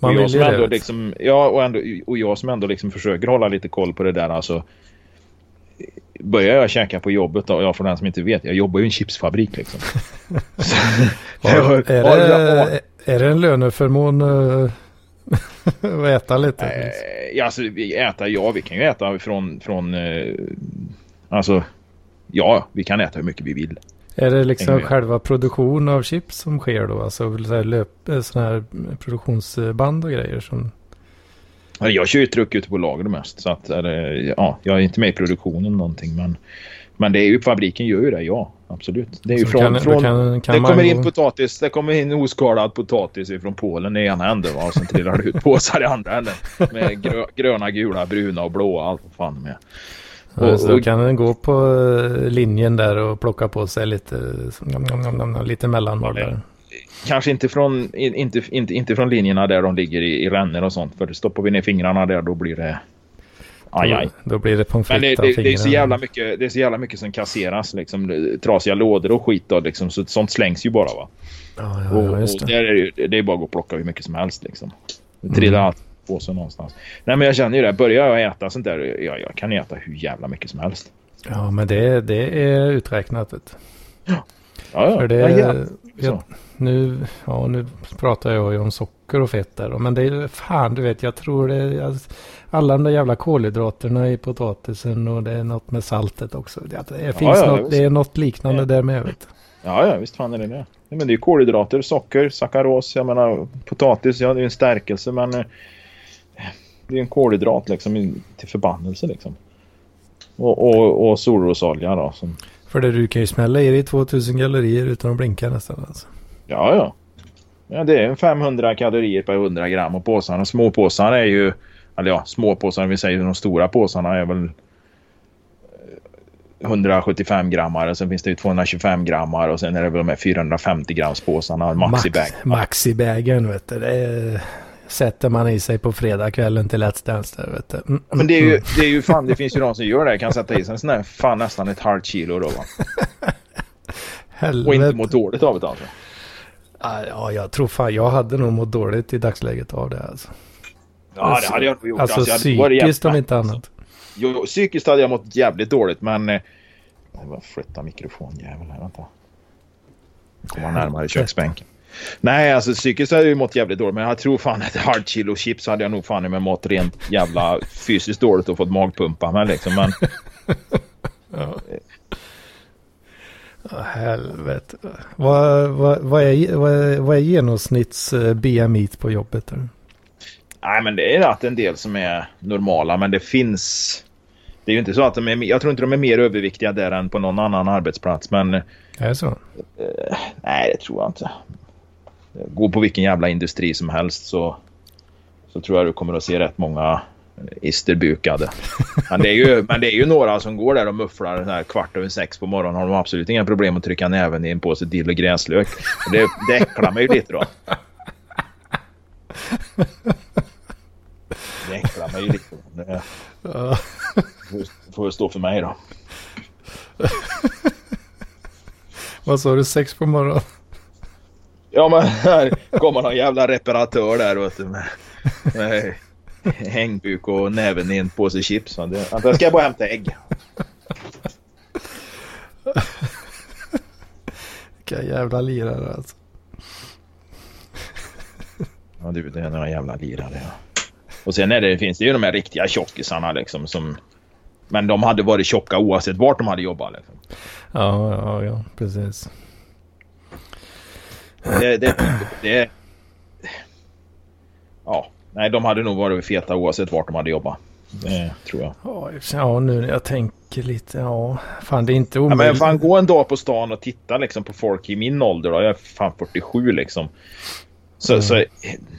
Man och jag som ändå liksom, ja, och, ändå, och jag som ändå liksom försöker hålla lite koll på det där alltså. Börjar jag käka på jobbet då, ja för den som inte vet, jag jobbar ju i en chipsfabrik liksom. Så- Jag- är, det, är det en löneförmån eh, att äta lite? Ja, alltså, vi äter, ja vi kan ju äta från, från eh, alltså, ja vi kan äta hur mycket vi vill. Är det liksom själva produktion av chips som sker då? Alltså så här löp, sån här produktionsband och grejer som... Jag kör ju truck ute på lager mest så att, eller, ja, jag är inte med i produktionen någonting men, men det är ju, fabriken gör ju det, ja absolut. Det är ju Så från, kan- från kan- kan det kommer in potatis, det kommer in oskalad potatis från Polen i ena änden och sen trillar det ut påsar i andra änden. Med grö, gröna, gula, bruna och blåa allt vad fan med. Ja, Och- så då kan den gå på eh, linjen där och plocka på sig lite, nom, lite mellanmål Ja. Kanske inte från, in- inte, inte, inte från linjerna där de ligger i, i rännor och sånt. För stoppar vi ner fingrarna där då blir det... Aj, aj. Då, blir det pommes Men det, frites det, det, är så jävla mycket, det är så jävla mycket som kasseras. Liksom, trasiga lådor och skit. Då, liksom, så sånt slängs ju bara. Va? Ja, ja, Och, ja, just och det. där är det, det är bara att gå och plocka hur mycket som helst. Liksom. Det trillar Mm. allt på sig någonstans. Nej men jag känner ju det. Börjar jag äta sånt där. Jag, jag kan äta hur jävla mycket som helst. Ja, men det, det är uträknat. Vet du. Ja, ja. För det, ja, ja. nu, ja, nu pratar jag ju om socker och fett där. Men det är fan, du vet, jag tror det alla de där jävla kolhydraterna i potatisen och det är något med saltet också. Det, det finns ja, något, visst. det är något liknande Ja. där med. Vet. Ja, ja, visst fan är det det. Ja, men det är ju kolhydrater, socker, sackaros. Jag menar potatis, ja det är ju en stärkelse men eh, det är en kolhydrat liksom till förbannelse liksom. Och, och, och solrosolja då. Som... För det du kan ju smälla i dig 2000 kalorier utan att blinka nästan alltså. Ja, ja. ja det är 500 kalorier per 100 gram och påsarna, små påsar är ju... Eller ja, små påsar, vi säger de stora påsarna är väl 175 grammar och sen finns det ju 225 grammar och sen är det väl de här 450 grams påsarna maxibag. Max, maxibägen vet du. Det är, sätter man i sig på fredagskvällen till Let's Dance där vet du. Mm, Men det är, ju, det är ju fan, det finns ju de som gör det. Kan sätta i sig en sån där fan nästan ett halvt kilo då va. Helvete. Och inte må dåligt av det alltså. Ja, jag tror fan jag hade nog mått dåligt i dagsläget av det alltså. Ja, det hade jag nog gjort. Alltså, varit psykiskt om inte annat. Jo, psykiskt hade jag mått jävligt dåligt men... Eh, jag bara flytta mikrofonjävel här, vänta. Komma närmare köksbänken. Nej, alltså psykiskt hade jag ju mått jävligt dåligt men jag tror fan ett halvt kilo chips hade jag nog fan i mig mått rent jävla fysiskt dåligt och fått magpumpa med liksom. Men Ja. Ja, helvete. Vad, vad, vad, är, vad, vad är genomsnitts eh, BMI på jobbet? Där? Nej, men det är att en del som är normala, men det finns... Det är ju inte så att de är... Jag tror inte de är mer överviktiga där än på någon annan arbetsplats, men... Är det så? Eh, nej, det tror jag inte. Gå på vilken jävla industri som helst så, så tror jag du kommer att se rätt många isterbukade. Men det, är ju, men det är ju några som går där och mufflar den här kvart över sex på morgonen. Har de absolut inga problem att trycka näven i en påse dill och gräslök. Och Det, det äcklar mig lite då. Det äcklar mig lite. Det får- får stå för mig då. Vad sa du? Sex på morgonen? Ja men här kommer någon jävla reparatör där vet du med, med hängbuk och näven i en påse chips. jag ska bara hämta ägg. Vilka jävla lirare alltså. Ja du, det är några jävla lirare ja. Och sen är det, finns det ju de här riktiga tjockisarna liksom som... Men de hade varit tjocka oavsett vart de hade jobbat liksom. Ja, ja, ja, precis. Det, det, det... Ja, nej de hade nog varit feta oavsett vart de hade jobbat. Det tror jag. Ja, ja, nu när jag tänker lite. Ja, fan det är inte Ja, omöjligt. men fan gå en dag på stan och titta liksom på folk i min ålder då. Jag är fan 47 liksom. Så, Mm. så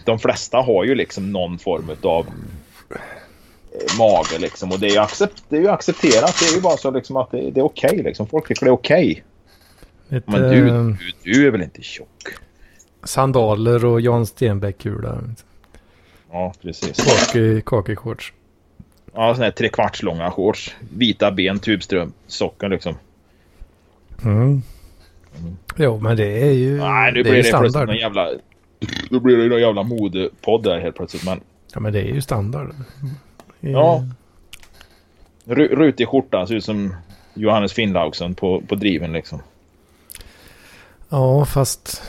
de flesta har ju liksom någon form av mage liksom. Och det är ju, accept, det är ju accepterat. Det är ju bara så liksom att det, det är okej liksom. Folk tycker det är okej. Lite, Men du, eh, du, du är väl inte tjock? Sandaler och Jan Stenbeck-kula. Ja, precis. Kaki, kakishorts. Ja, sådana här trekvartslånga shorts. Vita ben, tubström, sockor liksom. Mm. Jo, men det är ju, Nej, nu det är blir ju det standard. någon jävla... Då blir det någon jävla modepodd där helt plötsligt. Men Ja, men det är ju standard. Ja. Ru- rutig skjorta ser ut som Johannes Finnlaugsson på, på driven liksom. Ja, fast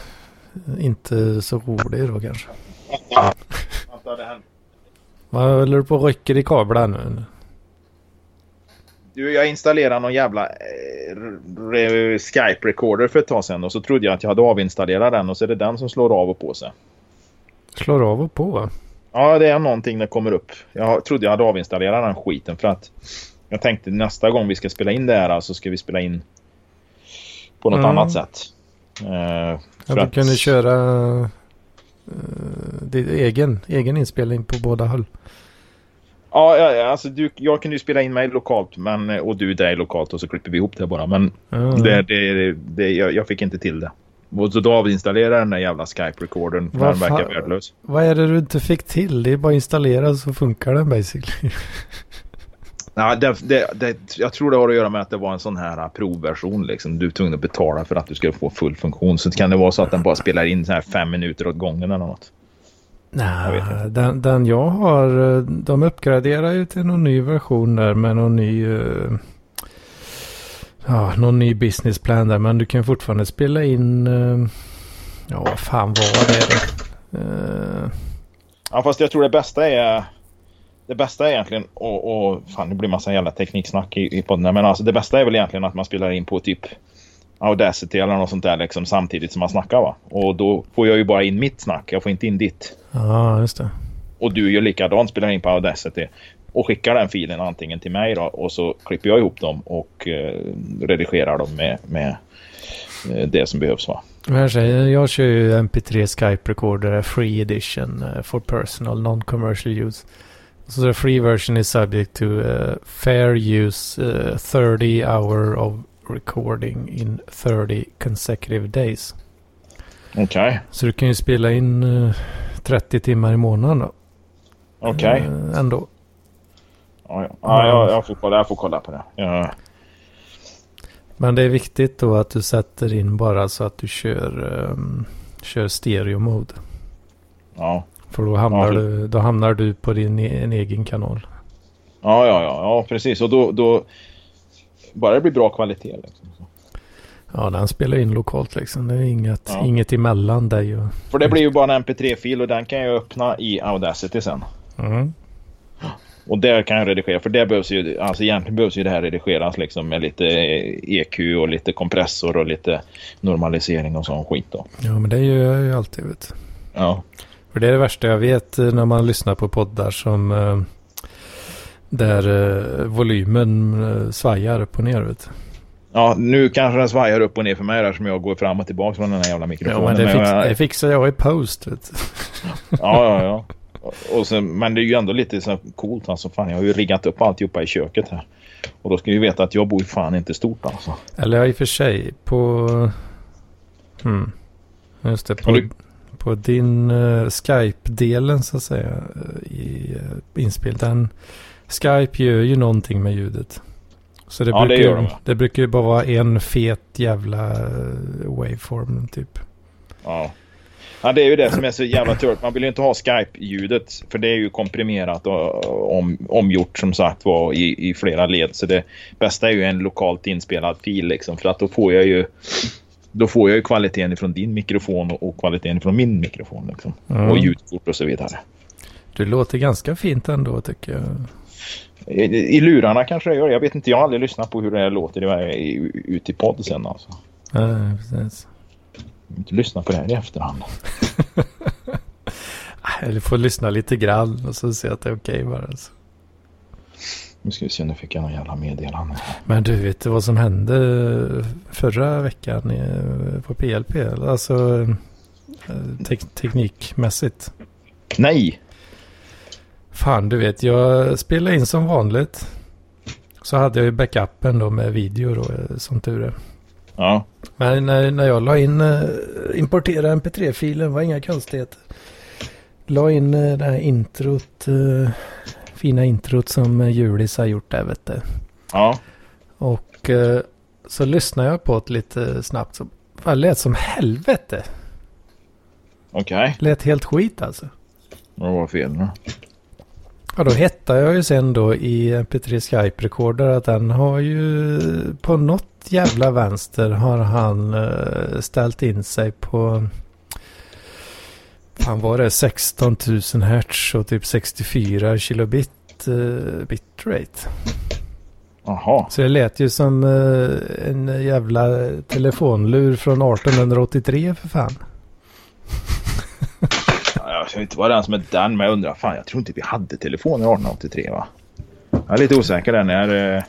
inte så rolig då kanske. Vad håller du på och rycker i kablar nu? Du, jag installerade någon jävla eh, re- Skype-recorder för ett tag sedan och så trodde jag att jag hade avinstallerat den och så är det den som slår av och på sig. Slår av och på va? Ja, det är någonting som kommer upp. Jag trodde jag hade avinstallerat den skiten för att jag tänkte nästa gång vi ska spela in det här så ska vi spela in på något Mm. annat sätt. Eh, Ja, du att- kunde köra din egen, egen inspelning på båda håll. Ja, ja, ja, alltså du, jag kunde ju spela in mig lokalt men, och du dig lokalt och så klipper vi ihop det bara. Men Ja, det, det, det, jag, jag fick inte till det. Och så då avinstallerade den där jävla Skype-recordern för Vad den verkar värdelös. Vad är det du inte fick till? Det är bara att installera så funkar den basically. Ja, det, det, det, jag tror det har att göra med att det var en sån här uh, provversion. Liksom. Du är tvungen att betala för att du ska få full funktion. Så kan det vara så att den bara spelar in så här fem minuter åt gången eller något. Jag Nej, den, den jag har, de uppgraderar ju till någon ny version där med någon ny, eh, ja, någon ny businessplan där. Men du kan fortfarande spela in, eh, ja vad fan var det? Uh, Ja, fast jag tror det bästa är... Det bästa är egentligen, och, och fan det blir massa jävla tekniksnack i, i podden, men alltså det bästa är väl egentligen att man spelar in på typ Audacity eller något sånt där liksom samtidigt som man snackar va. Och då får jag ju bara in mitt snack, jag får inte in ditt. ja, just det. Och du gör likadant, spelar in på Audacity. och skickar den filen antingen till mig då och så klipper jag ihop dem och eh, redigerar dem med, med eh, det som behövs. Va? Jag kör ju MP3 Skype Recorder Free Edition uh, for personal non-commercial use. So the free version is subject to uh, fair use uh, 30 hour of recording in 30 consecutive days. Okej. Okay. Så du kan ju spela in 30 timmar i månaden då. Okej. Okay. Ändå. Ja, ja. ja jag, jag, får kolla, jag får kolla på det. Ja. Men det är viktigt då att du sätter in bara så att du kör, um, kör stereo mode. Ja. För då hamnar, ja, för... Du, då hamnar du på din e en egen kanal. Ja, ja, ja, ja precis. Och då, då bara det blir bra kvalitet. Liksom. Ja, den spelar in lokalt liksom. Det är inget, ja. inget emellan dig och... För det blir ju bara en mp3-fil och den kan jag öppna i Audacity sen. Mm. Och där kan jag redigera, för det behövs ju, alltså egentligen behövs ju det här redigeras liksom med lite EQ och lite kompressor och lite normalisering och sån skit då. Ja, men det gör jag ju alltid vet Ja. För det är det värsta jag vet eh, när man lyssnar på poddar som eh, där eh, volymen svajar upp och ner vet Ja, nu kanske den svajar upp och ner för mig där som jag går fram och tillbaka från den här jävla mikrofonen. Ja, men det, fix, det fixar jag i post. Vet. ja, ja, ja. Och sen, men det är ju ändå lite så coolt alltså. Fan, jag har ju riggat upp alltihopa i köket här. Och då ska vi veta att jag bor fan inte stort alltså. Eller i och för sig på... Hmm. Just det, på, du... på din uh, Skype-delen så att säga uh, i uh, inspel. Den Skype gör ju någonting med ljudet. Så det, ja, brukar, det, gör de. det brukar ju bara vara en fet jävla waveform typ. Ja. Ja, det är ju det som är så jävla tört. Man vill ju inte ha Skype-ljudet för det är ju komprimerat och om, omgjort som sagt var i, i flera led. Så det bästa är ju en lokalt inspelad fil liksom för att då får jag ju då får jag ju kvaliteten ifrån din mikrofon och, kvaliteten ifrån min mikrofon liksom. Mm. Och ljudkort och så vidare. Du låter ganska fint ändå tycker jag. I, i lurarna kanske det gör. Jag vet inte, jag har aldrig lyssnat på hur det låter ute i podd sen alltså. Ja, precis inte lyssna på det här i efterhand. Eller får lyssna lite grann och så se att det är okej okay bara. Alltså. Nu ska vi se, nu fick jag någon jävla meddelande. Men du, vet du vad som hände förra veckan på PLP? Alltså eh, te teknikmässigt. Nej! Fan, du vet, jag spelade in som vanligt. Så hade jag ju backupen då med video då, eh, som tur är. Ja. Men när, när jag la in, uh, importera mp3-filen var inga konstigheter. La in det här introt, fina introt som Julis har gjort där vet du. Ja. Och uh, så lyssnade jag på det lite snabbt. Så det lät som helvete. Okej. Okay. Lät helt skit alltså. Vad var fel nu? Ja, då hittade jag ju sen då i MP3 Skype Recorder att den har ju på något jävla vänster har han uh, ställt in sig på Fan var det 16 000 hertz och typ 64 kilobit uh, bitrate. Jaha. Så det lät ju som uh, en jävla telefonlur från 1883 för fan. jag vet inte vad den som är den men jag undrar fan jag tror inte vi hade telefoner 1883 va? Jag är lite osäker där när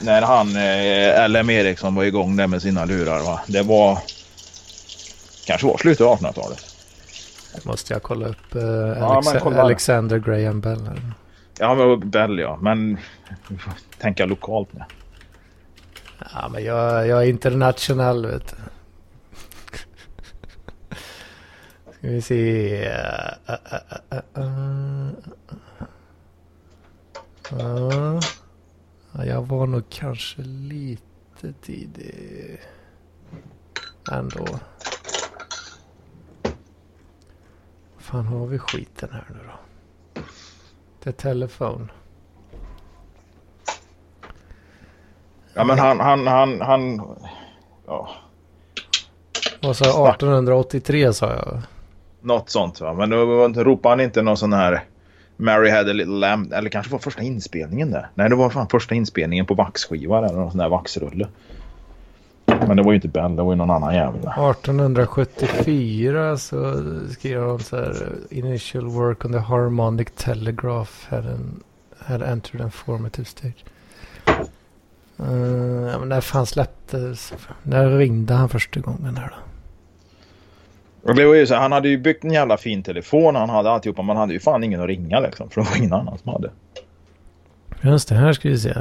när han, eh, LM Eriksson var igång där med sina lurar. Va? Det var kanske var slutet av 1800-talet. Måste jag kolla upp eh, Alex ja, kolla. Alexander Graham Bell? Här. Ja, men Bell ja. Men tänka lokalt nu. Ja, men jag, jag är internationell vet du. Ska vi se. Uh, uh, uh, Ja, jag var nog kanske lite tidig ändå. Fan har vi skiten här nu då? Det är telefon. Ja men han, han, han, han, ja. Vad sa jag? 1883 sa jag. Något sånt va. Men då ropade han inte någon sån här Mary had a little lamb. Eller kanske var första inspelningen där. Nej, det var fan första inspelningen på vaxskiva eller någon sån där vaxrulle. Men det var ju inte Bell, det var ju någon annan jävel. 1874 så skrev de så här. Initial work on the harmonic telegraph had, an, had entered a formative stage. Uh, ja, men när fan släpptes? När ringde han första gången här då? Och det var ju så, han hade ju byggt en jävla fin telefon. Han hade alltihopa. Man hade ju fan ingen att ringa liksom. För det var ingen annan som hade. Just det, här ska vi se.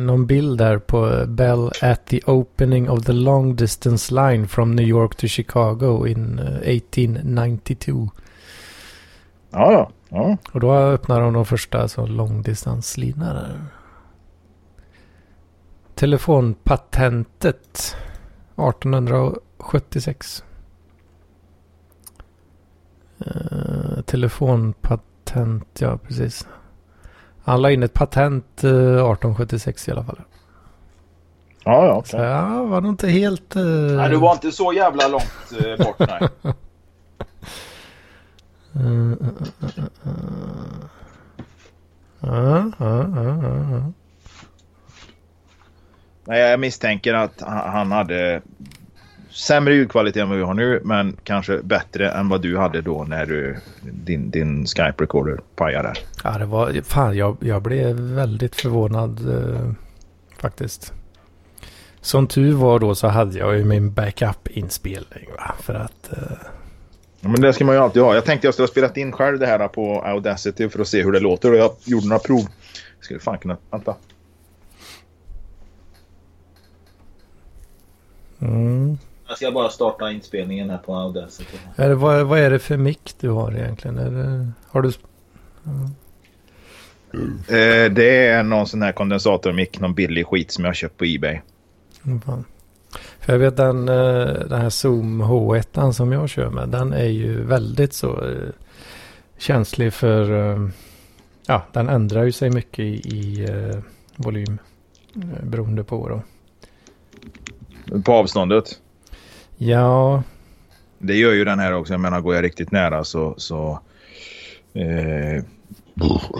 Någon bild där på Bell at the opening of the long distance line from New York to Chicago in 1892. Ja, ja. ja. Och då öppnar de de första alltså, långdistanslinorna där. Telefonpatentet 1876. Uh, telefonpatent, ja precis. Han la in ett patent uh, 1876 i alla fall. Ja, ja. Så ja, var nog inte helt... Uh... Nej, du var inte så jävla långt uh, bort, nej. Nej, jag misstänker att han hade sämre ljudkvalitet än vad vi har nu, men kanske bättre än vad du hade då när du, din, din Skype recorder pajade. Ja, det var fan, jag, jag blev väldigt förvånad eh, faktiskt. Som tur var då så hade jag ju min backup-inspelning va? för att... Eh... Ja, men det ska man ju alltid ha. Jag tänkte jag skulle ha spelat in själv det här på Audacity för att se hur det låter och jag gjorde några prov. Jag skulle fan kunna... Vänta. Mm. Jag ska bara starta inspelningen här på Audacity. Är det, vad, vad är det för mick du har egentligen? Är det, har du... Mm. Eh, det är någon sån här kondensatormick, någon billig skit som jag köpt på Ebay. Mm, för jag vet den, eh, den här Zoom H1 som jag kör med. Den är ju väldigt så uh, känslig för... Uh, ja, den ändrar ju sig mycket i, i volym. beroende på då. På avståndet? Ja. Det gör ju den här också. Jag menar går jag riktigt nära så... så eh,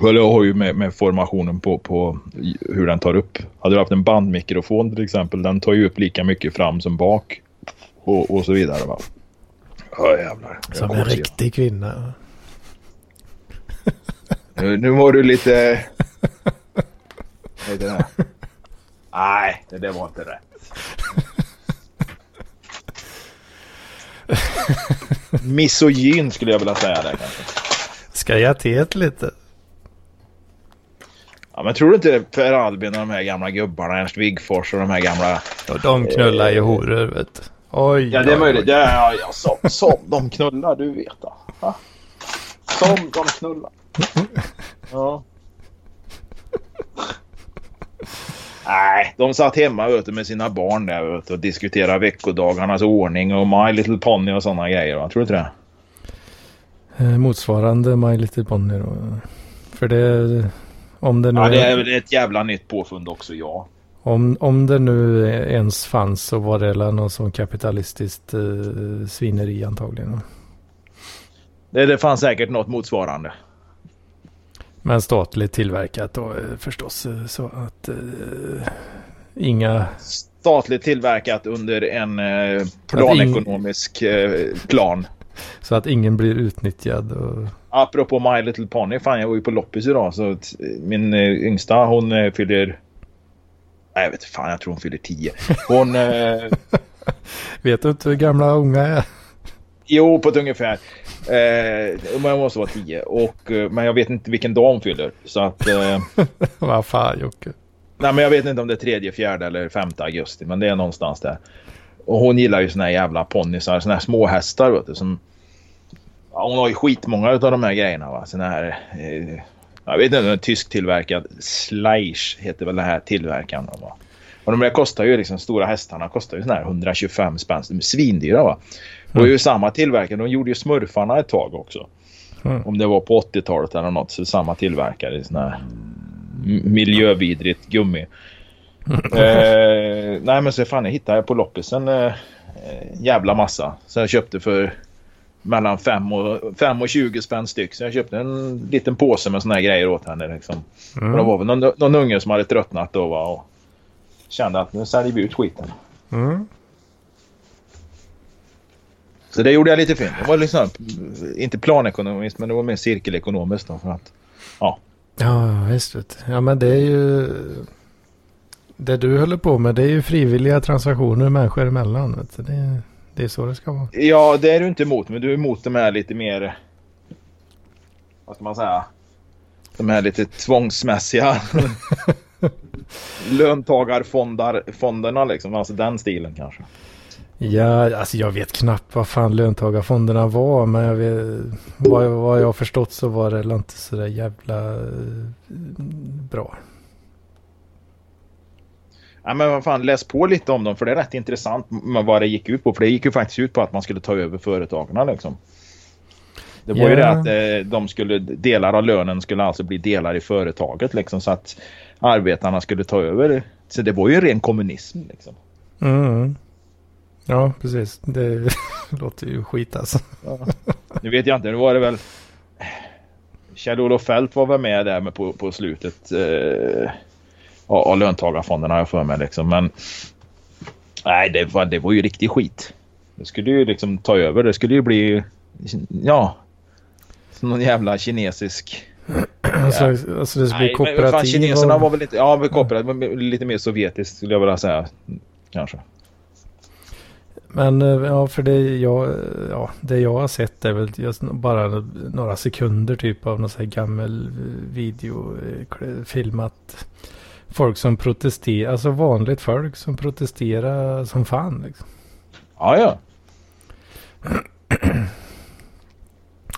jag har ju med, med, formationen på, på hur den tar upp. Hade du haft en bandmikrofon till exempel. Den tar ju upp lika mycket fram som bak. Och, och så vidare va. Ja jävlar. Som en riktig kvinna. nu, nu var du lite... Nej, det där var inte rätt. Misogyn skulle jag vilja säga där kanske. Ska jag teet lite? Ja, men tror du inte Per Albin och de här gamla gubbarna, Ernst Wigforss och de här gamla... Och de knullar ju horor, vet du. Oj, Ja, det är möjligt. Ja, ja, ja, som, som de knullar, du vet. Ja. Som de knullar. Ja. Nej, de satt hemma vet du, med sina barn där vet du, och diskuterade veckodagarnas ordning och My Little Pony och sådana grejer. Va? Tror du inte det? Eh, motsvarande My Little Pony då. För det... Om det nu ja, det är väl ett jävla nytt påfund också, ja. Om, om det nu ens fanns så var det något som kapitalistiskt eh, svineri antagligen. Det, det fanns säkert något motsvarande. Men statligt tillverkat då eh, förstås. Eh, så att uh, inga... Statligt tillverkat under en uh, planekonomisk uh, plan. Så att ingen blir utnyttjad. Och... Apropå My Little Pony. Fan jag var ju på loppis idag. Så min yngsta hon fyller... Nej jag vet fan jag tror hon fyller tio. Hon... vet du inte hur gamla unga är? Jo på ett ungefär. Eh, man måste vara tio. Och, eh, men jag vet inte vilken dag hon fyller. Så att... Eh, Vad fan Jocke. Nej men jag vet inte om det är tredje, fjärde eller femte augusti. Men det är någonstans där. Och hon gillar ju såna här jävla ponnysar. Såna här små hästar vet du. Som, ja, hon har ju skitmånga av de här grejerna va. Såna här... Eh, jag vet inte, en tysk tillverkad. Sleisch heter väl det här tillverkaren va. Och de där kostar ju liksom, stora hästarna kostar ju såna här 125 spänn. De är svindyra va. Mm. Och ju samma tillverkare. De gjorde ju smurfarna ett tag också. Mm. Om det var på 80-talet eller något. Så samma tillverkare. Sån här miljövidrigt gummi. eh, nej men så fan jag hittade på loppisen eh, jävla massa. Så jag köpte för mellan 5 och, 5 och 20 spänn styck. Så jag köpte en liten påse med såna här grejer åt henne. Liksom. Mm. Och det var väl någon, någon unge som hade tröttnat då va, och kände att nu säljer vi ut skiten. Mm. Så det gjorde jag lite fint. Det var liksom, inte planekonomiskt men det var mer cirkelekonomiskt. Då för att, ja. Ja, visst. Ja, men det är ju... Det du håller på med det är ju frivilliga transaktioner människor emellan. Vet du. Det, det är så det ska vara. Ja, det är du inte emot. Men du är emot de här lite mer... Vad ska man säga? De här lite tvångsmässiga löntagarfonderna liksom. Alltså den stilen kanske. Ja, alltså jag vet knappt vad fan löntagarfonderna var. Men jag vet, vad, vad jag har förstått så var det inte så där jävla eh, bra. Ja, men vad fan, läs på lite om dem för det är rätt intressant vad det gick ut på. För det gick ju faktiskt ut på att man skulle ta över företagen liksom. Det var Ja. ju det att eh, de skulle, delar av lönen skulle alltså bli delar i företaget liksom så att arbetarna skulle ta över. Så det var ju ren kommunism liksom. Mm. Ja, precis. Det låter ju skit alltså. Nu vet jag inte, nu var det väl Kjell-Olof Feldt var väl med där med på, på slutet eh, av, av löntagarfonderna har jag för mig liksom. Men nej, det var, det var ju riktig skit. Det skulle ju liksom ta över. Det skulle ju bli ja, som någon jävla kinesisk Alltså, alltså det ska bli Nej, men fan, kooperativ. kineserna var väl lite, ja, kooperativ, lite mer sovjetiskt skulle jag vilja säga. Kanske. Men eh, ja, för det jag, ja, det jag har sett är väl just bara några sekunder typ av någon sån här gammal eh, video eh, filmat. Folk som protesterar, alltså vanligt folk som protesterar som fan liksom. Ja, ja.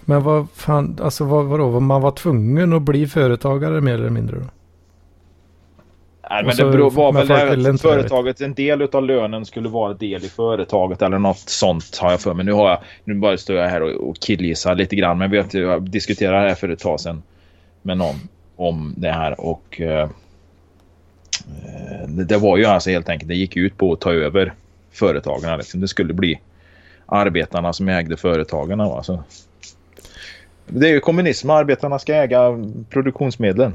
Men vad fan, alltså vad, vadå, man var tvungen att bli företagare mer eller mindre då? Nej, men så- det beror, var väl det det, företaget, en del av lönen skulle vara del i företaget eller något sånt har jag för mig. Nu, har jag, nu bara står jag här och, och killgissar lite grann men vet, jag diskuterade det här för ett tag sedan med någon om det här och eh, eh, det, det var ju alltså helt enkelt, det gick ut på att ta över företagen. Liksom. Det skulle bli arbetarna som ägde företagen. Va? Så, det är ju kommunism, arbetarna ska äga produktionsmedlen.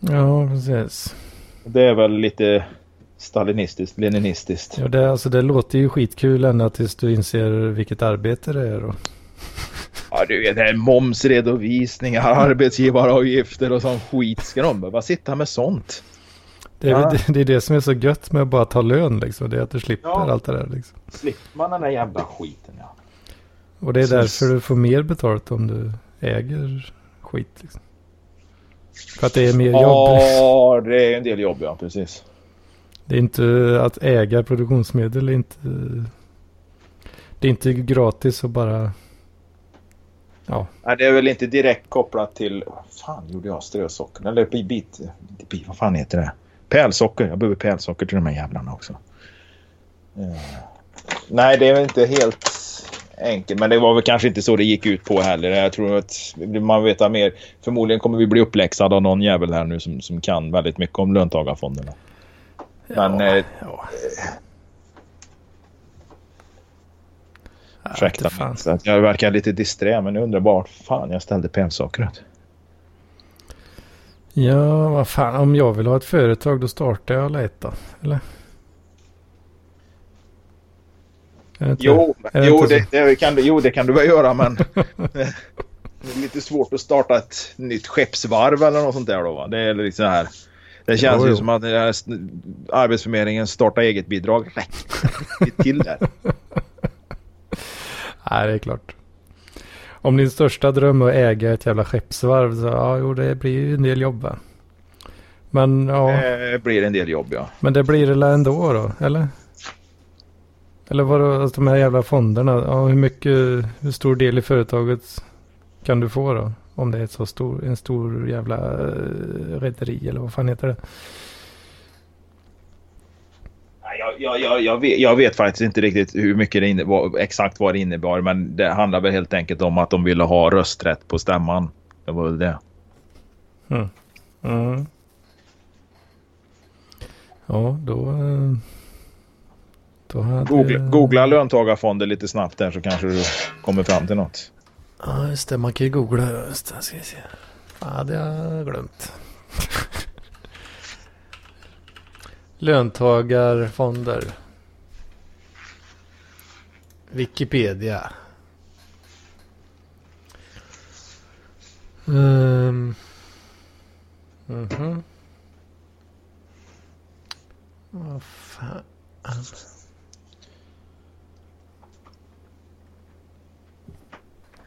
Ja, precis. Det är väl lite stalinistiskt, leninistiskt. Ja, det, alltså, det låter ju skitkul ända tills du inser vilket arbete det är då. Ja, du vet, det är momsredovisningar, arbetsgivaravgifter och sån skit. Ska de behöva sitta med sånt? Det är, Ja. det, det är det som är så gött med att bara ta lön liksom. Det är att du slipper Ja. allt det där liksom. Slipper man den där jävla skiten ja. Och det är Precis. därför du får mer betalt om du äger skit. Liksom. För att det är mer jobb. Ja, det är en del jobb ja, precis. Det är inte att äga produktionsmedel. Är inte, det är inte gratis att bara... Ja, Nej, det är väl inte direkt kopplat till... Vad fan gjorde jag? Strösocker? Eller bit... bit, vad fan heter det? Pälsocker. Jag behöver pälsocker till de här jävlarna också. Eh, Nej, det är väl inte helt enkelt. Men det var väl kanske inte så det gick ut på heller. Jag tror att man vet mer. Förmodligen kommer vi bli uppläxad av någon jävel här nu som, som kan väldigt mycket om löntagarfonderna. Men ja, eh, ja. Ursäkta att Jag verkar lite disträ men jag undrar bara vart fan jag ställde pälsockret. Ja, vad fan. Om jag vill ha ett företag då startar jag ett då. Eller? Är det inte- Jo, jo, det, det kan du, jo, det kan du väl göra men det är lite svårt att starta ett nytt skeppsvarv eller något sånt där då va? Det är lite så här. Det känns Jo, ju jo. som att Arbetsförmedlingen starta eget bidrag räcker till där. Nej, det är klart. Om din största dröm är att äga ett jävla skeppsvarv så ja, jo, det blir ju en del jobb va? Men ja, Det blir en del jobb ja. men det blir det ändå då, eller? Eller vadå, alltså de här jävla fonderna, ja, hur mycket, hur stor del i företaget kan du få då? Om det är ett så stor, en stor jävla uh, rederi eller vad fan heter det? Jag, jag, jag, jag, vet, jag vet faktiskt inte riktigt hur mycket det inne, vad, exakt vad det innebar men det handlar väl helt enkelt om att de ville ha rösträtt på stämman. Det var väl det. Mm. Ja, då... hade... Googla, googla löntagarfonder lite snabbt där så kanske du kommer fram till något. Ja, just det. Man kan ju googla. Just det, ska vi se. Ja, har jag glömt. Löntagarfonder. Wikipedia. Um. Mhm. Vad fan.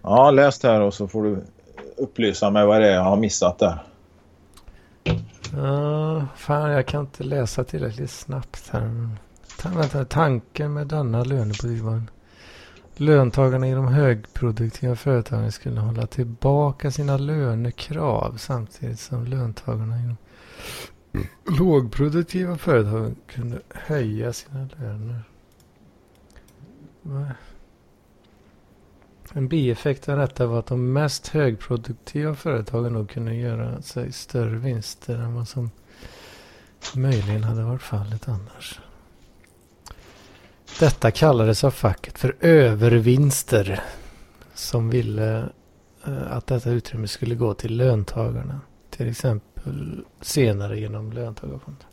Ja, läs det här och så får du upplysa mig vad det är jag har missat där. Ja, fan jag kan inte läsa tillräckligt snabbt här. Vänta, tanken med denna lönepolitik var löntagarna i de högproduktiva företagen skulle hålla tillbaka sina lönekrav samtidigt som löntagarna i de lågproduktiva företagen kunde höja sina löner. En bieffekt av detta var att de mest högproduktiva företagen då kunde göra sig större vinster än vad som möjligen hade varit fallet annars. Detta kallades av facket för övervinster som ville eh, att detta utrymme skulle gå till löntagarna. Till exempel senare genom löntagarfonder.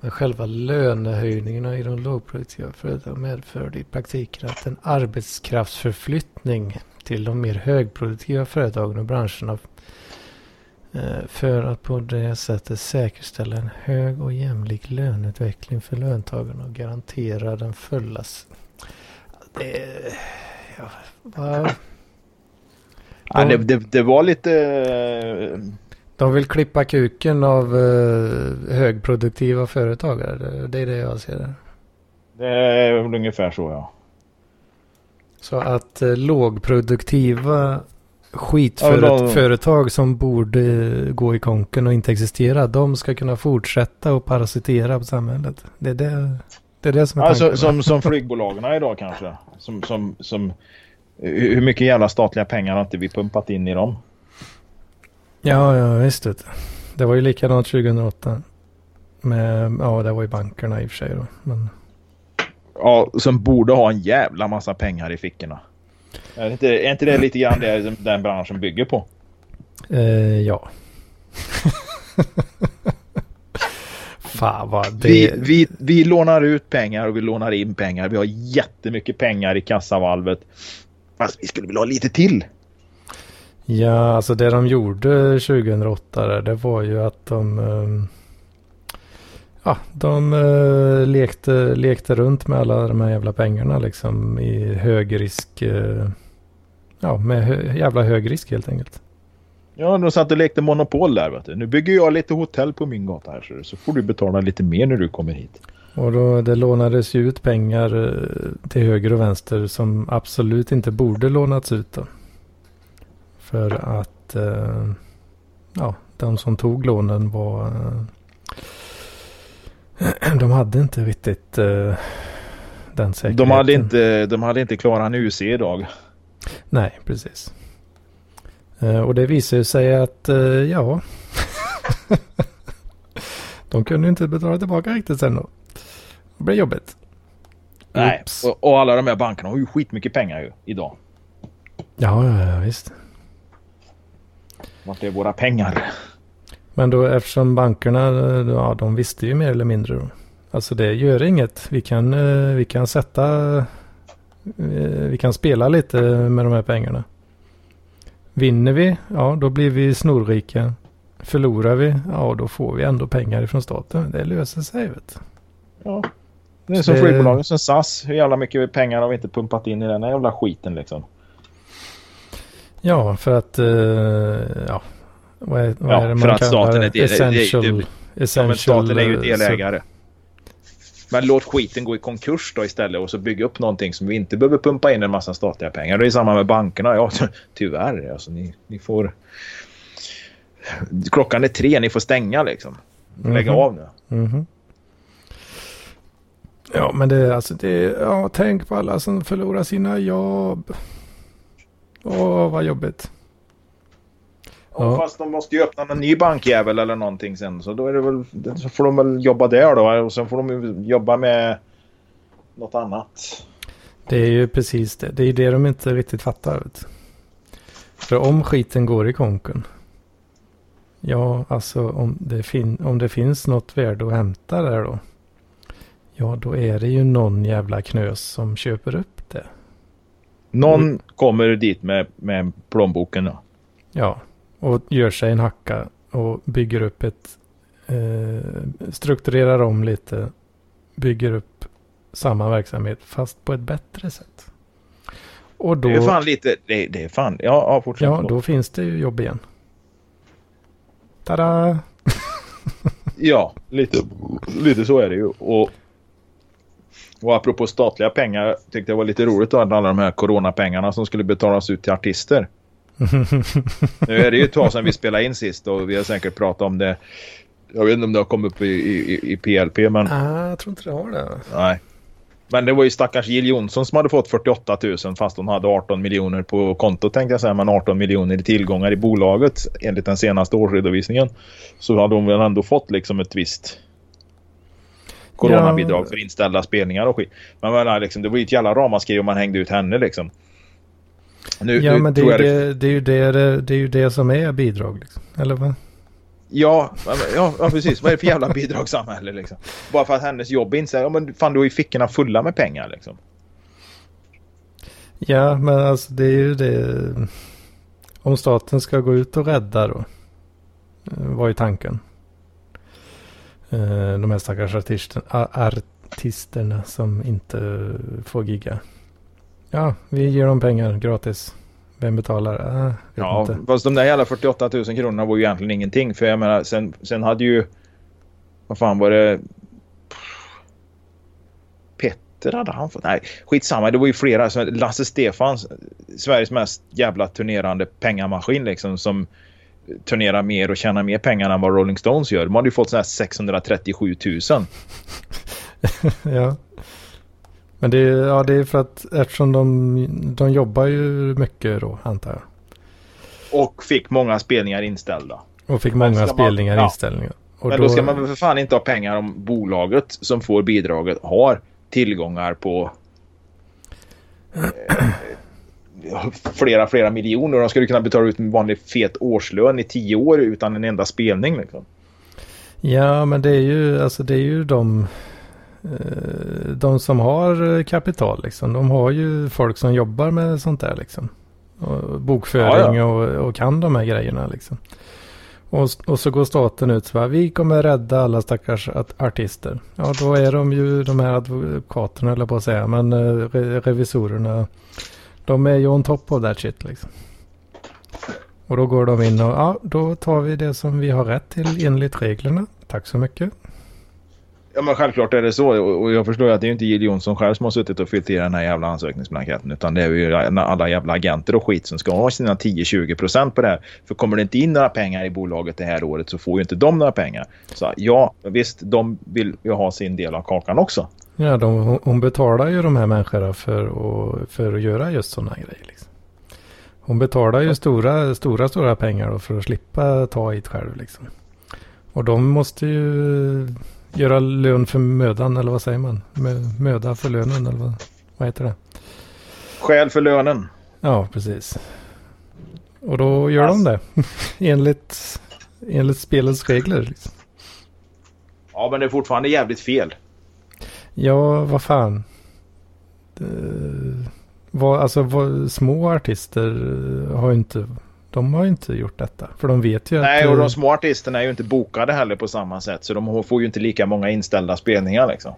Men själva lönehöjningarna i de lågproduktiva företagen medförde i praktiken att en arbetskraftsförflyttning till de mer högproduktiva företagen och branscherna eh, för att på det sättet säkerställa en hög och jämlik löneutveckling för löntagarna och garantera den fulla... Det, ja, vad, Ja, det, det, det var lite... De vill klippa kuken av uh, högproduktiva företagare. Det är det jag ser. Det är väl ungefär så ja. Så att uh, lågproduktiva skitföretag de... som borde gå i konken och inte existera. De ska kunna fortsätta och parasitera på samhället. Det är det, det, är det som är alltså, tanken. Som, som flygbolagen idag kanske. Som, som, som, hur mycket jävla statliga pengar har inte vi pumpat in i dem? Ja, ja visst. Det. det var ju likadant 2008. Med, ja, det var ju bankerna i och för sig då. Men... Ja, som borde ha en jävla massa pengar i fickorna. Är inte, är inte det lite grann det den branschen bygger på? Eh, ja. Fan vad det... Vi, vi, vi lånar ut pengar och vi lånar in pengar. Vi har jättemycket pengar i kassavalvet. Fast vi skulle vilja ha lite till. Ja, alltså det de gjorde 2008 det var ju att de... Ehm, ja, de uh, lekte, lekte runt med alla de här jävla pengarna liksom i hög risk. Uh, ja, med hö jävla hög risk helt enkelt. Ja, de satt och lekte monopol där vet du. Nu bygger jag lite hotell på min gata här så, så får du betala lite mer när du kommer hit. Och då det lånades ju ut pengar uh, till höger och vänster som absolut inte borde lånats ut då. För att eh, ja, de som tog lånen var eh, de hade inte riktigt eh, den säkerheten. De hade inte, de hade inte klarat en UC idag. Nej, precis. Och det visar sig att ja, de kunde inte betala tillbaka riktigt sen då. Det blev jobbigt. Nej, och, och, alla de här bankerna har ju skitmycket pengar ju idag. Ja, ja, ja visst. Vart är våra pengar? Men då eftersom bankerna, ja de visste ju mer eller mindre då. Alltså det gör inget. Vi kan, eh, vi kan sätta, eh, vi kan spela lite med de här pengarna. Vinner vi, ja då blir vi snorrika. Förlorar vi, ja då får vi ändå pengar ifrån staten. Det löser sig vet Ja. Det är som det... flygbolagen som SAS. Hur jävla mycket pengar har vi inte pumpat in i den här jävla skiten liksom? Ja, för att... Uh, ja, vad är, vad ja, är det man för att staten är del, essential, det, det, essential, ja, staten är ju delägare. Så. Men låt skiten gå i konkurs då istället och så bygga upp någonting som vi inte behöver pumpa in en massa statliga pengar. Det är samma med bankerna. Ja, tyvärr. Alltså, ni, ni får... Klockan är tre, ni får stänga liksom. Lägga mm -hmm. av nu. Mm -hmm. Ja, men det är alltså det. Ja, tänk på alla som förlorar sina jobb. Åh, vad jobbigt. Ja. Fast de måste ju öppna en ny bankjävel eller någonting sen. Så då är det väl, så får de väl jobba där då. Och sen får de jobba med något annat. Det är ju precis det. Det är det de inte riktigt fattar. Vet. För om skiten går i konken. Ja, alltså om det, fin om det finns något värde att hämta där då. Ja, då är det ju någon jävla knös som köper upp Någon Mm. kommer dit med, med plånboken. Då. Ja, och gör sig en hacka och bygger upp ett, eh, strukturerar om lite, bygger upp samma verksamhet fast på ett bättre sätt. Och då, Det är fan lite... Det, det är fan... Ja, ja fortsätt. ja, då finns det ju jobb igen. Tada! Ja, lite, lite så är det ju. Och, och apropå statliga pengar tyckte jag var lite roligt att alla de här coronapengarna som skulle betalas ut till artister. Nu är det ju ett tag sedan vi spelade in sist och vi har säkert pratat om det. Jag vet inte om det har kommit upp i, i, i PLP men ah, jag tror inte det har det. nej. Men det var ju stackars Jill Johnson som hade fått 48 000 fast hon hade 18 miljoner på kontot tänkte jag säga. Men 18 miljoner i tillgångar i bolaget enligt den senaste årsredovisningen. Så hade hon väl ändå fått liksom ett visst coronabidrag Ja. för inställda spelningar och skit. Men menar, liksom, det var ju ett jävla ramaskri om man hängde ut henne liksom. Nu, Ja, nu men det är, det, det, är ju det, det är ju det som är bidrag. Liksom. Eller vad? Ja, ja, ja, precis. Vad är det för jävla bidragssamhälle liksom? Bara för att hennes jobb inte säger, ja men fan du har ju fickorna fulla med pengar liksom. Ja, men alltså det är ju det. Om staten ska gå ut och rädda då. Var ju tanken. Eh, De här stackars artisten, a- artisterna som inte får gigga. Ja, vi ger dem pengar gratis. Vem betalar? Vet Ja, inte. fast de där jävla 48 000 kronorna var ju egentligen ingenting. För jag menar, sen, sen hade ju... Vad fan var det? Petter hade han fått? Nej, skitsamma. Det var ju flera. Lasse Stefans, Sveriges mest jävla turnerande pengamaskin liksom. Som turnerar mer och tjänar mer pengar än vad Rolling Stones gör. De hade ju fått här 637 000. ja. Men det är, ja, det är för att eftersom de, de jobbar ju mycket då antar jag. Och fick många spelningar inställda. Och fick många ska man- spelningar ja. inställningar. Och Men då, ska man väl för fan inte ha pengar om bolaget som får bidraget har tillgångar på eh, flera, flera miljoner. De skulle kunna betala ut en vanlig fet årslön i tio år utan en enda spelning. Liksom. Ja, men det är ju, alltså det är ju de, eh, de som har kapital liksom. De har ju folk som jobbar med sånt där liksom. Och bokföring Ja, Och, och kan de här grejerna liksom. Och, och så går staten ut så här, vi kommer rädda alla stackars artister. Ja, då är de ju de här advokaterna, eller på att säga, men eh, re, revisorerna. De är ju on top of that shit liksom. Och då går de in och ja, då tar vi det som vi har rätt till enligt reglerna. Tack så mycket. Ja men självklart är det så och och jag förstår ju att det är ju inte Jill Johnson själv som har suttit och fyllt i den här jävla ansökningsblanketten utan det är ju alla jävla agenter och skit som ska ha sina 10-20% på det här. För kommer det inte in några pengar i bolaget det här året så får ju inte de några pengar. Så ja, visst de vill ju ha sin del av kakan också. Ja, de, hon- betalar ju de här människorna för att, för att göra just sådana grejer. Liksom. Hon betalar ju stora, stora, stora pengar för att slippa ta hit själv. Liksom. Och de måste ju göra lön för mödan, eller vad säger man? Mö- Möda för lönen, eller vad, vad heter det? Skäl för lönen. Ja, precis. Och då gör de det. enligt, enligt spelets regler. Liksom. Ja men det är fortfarande jävligt fel. Ja, vad fan. Det, vad, alltså vad, små artister eh, har ju inte, de har ju inte gjort detta. För de vet ju Nej att... och eh, de små artisterna är ju inte bokade heller på samma sätt så de får ju inte lika många inställda spelningar liksom.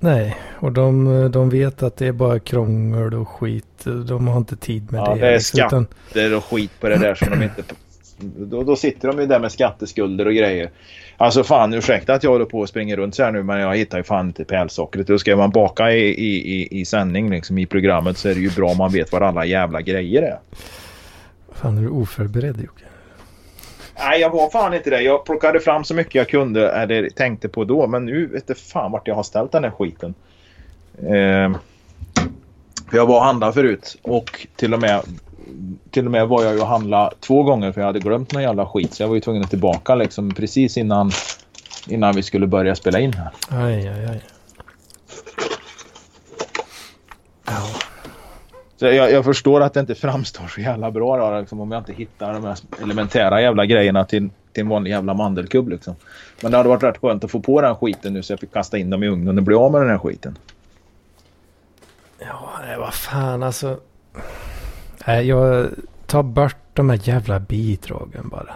Nej, och de, de vet att det är bara krångel och skit. De har inte tid med Ja, det. det är liksom, skatt. utan- och skit på det där som de inte... Då, då sitter de ju där med skatteskulder och grejer. Alltså fan ursäkta att jag håller på och springer runt så här nu men jag hittar ju fan inte pärlsockret. Då ska man baka i, i, i, i sändning liksom i programmet så är det ju bra om man vet vad alla jävla grejer är. Fan, är du oförberedd Jocke? Nej jag var fan inte det. Jag plockade fram så mycket jag kunde eller tänkte på då men nu vet jag fan vart jag har ställt den här skiten. Eh, för jag var och handlade förut och till och med till och med var jag ju och handla två gånger för jag hade glömt någon jävla skit. Så jag var ju tvungen att tillbaka liksom precis innan, innan vi skulle börja spela in här. Aj, aj, aj. Ja, Så jag, jag förstår att det inte framstår så jävla bra då, liksom, om jag inte hittar de här elementära jävla grejerna till, till en vanlig jävla mandelkubb. Liksom. Men det hade varit rätt skönt att få på den skiten nu så jag fick kasta in dem i ugnen och bli av med den här skiten. ja nej, vad fan alltså. Nej, jag tar bort de här jävla bidragen bara.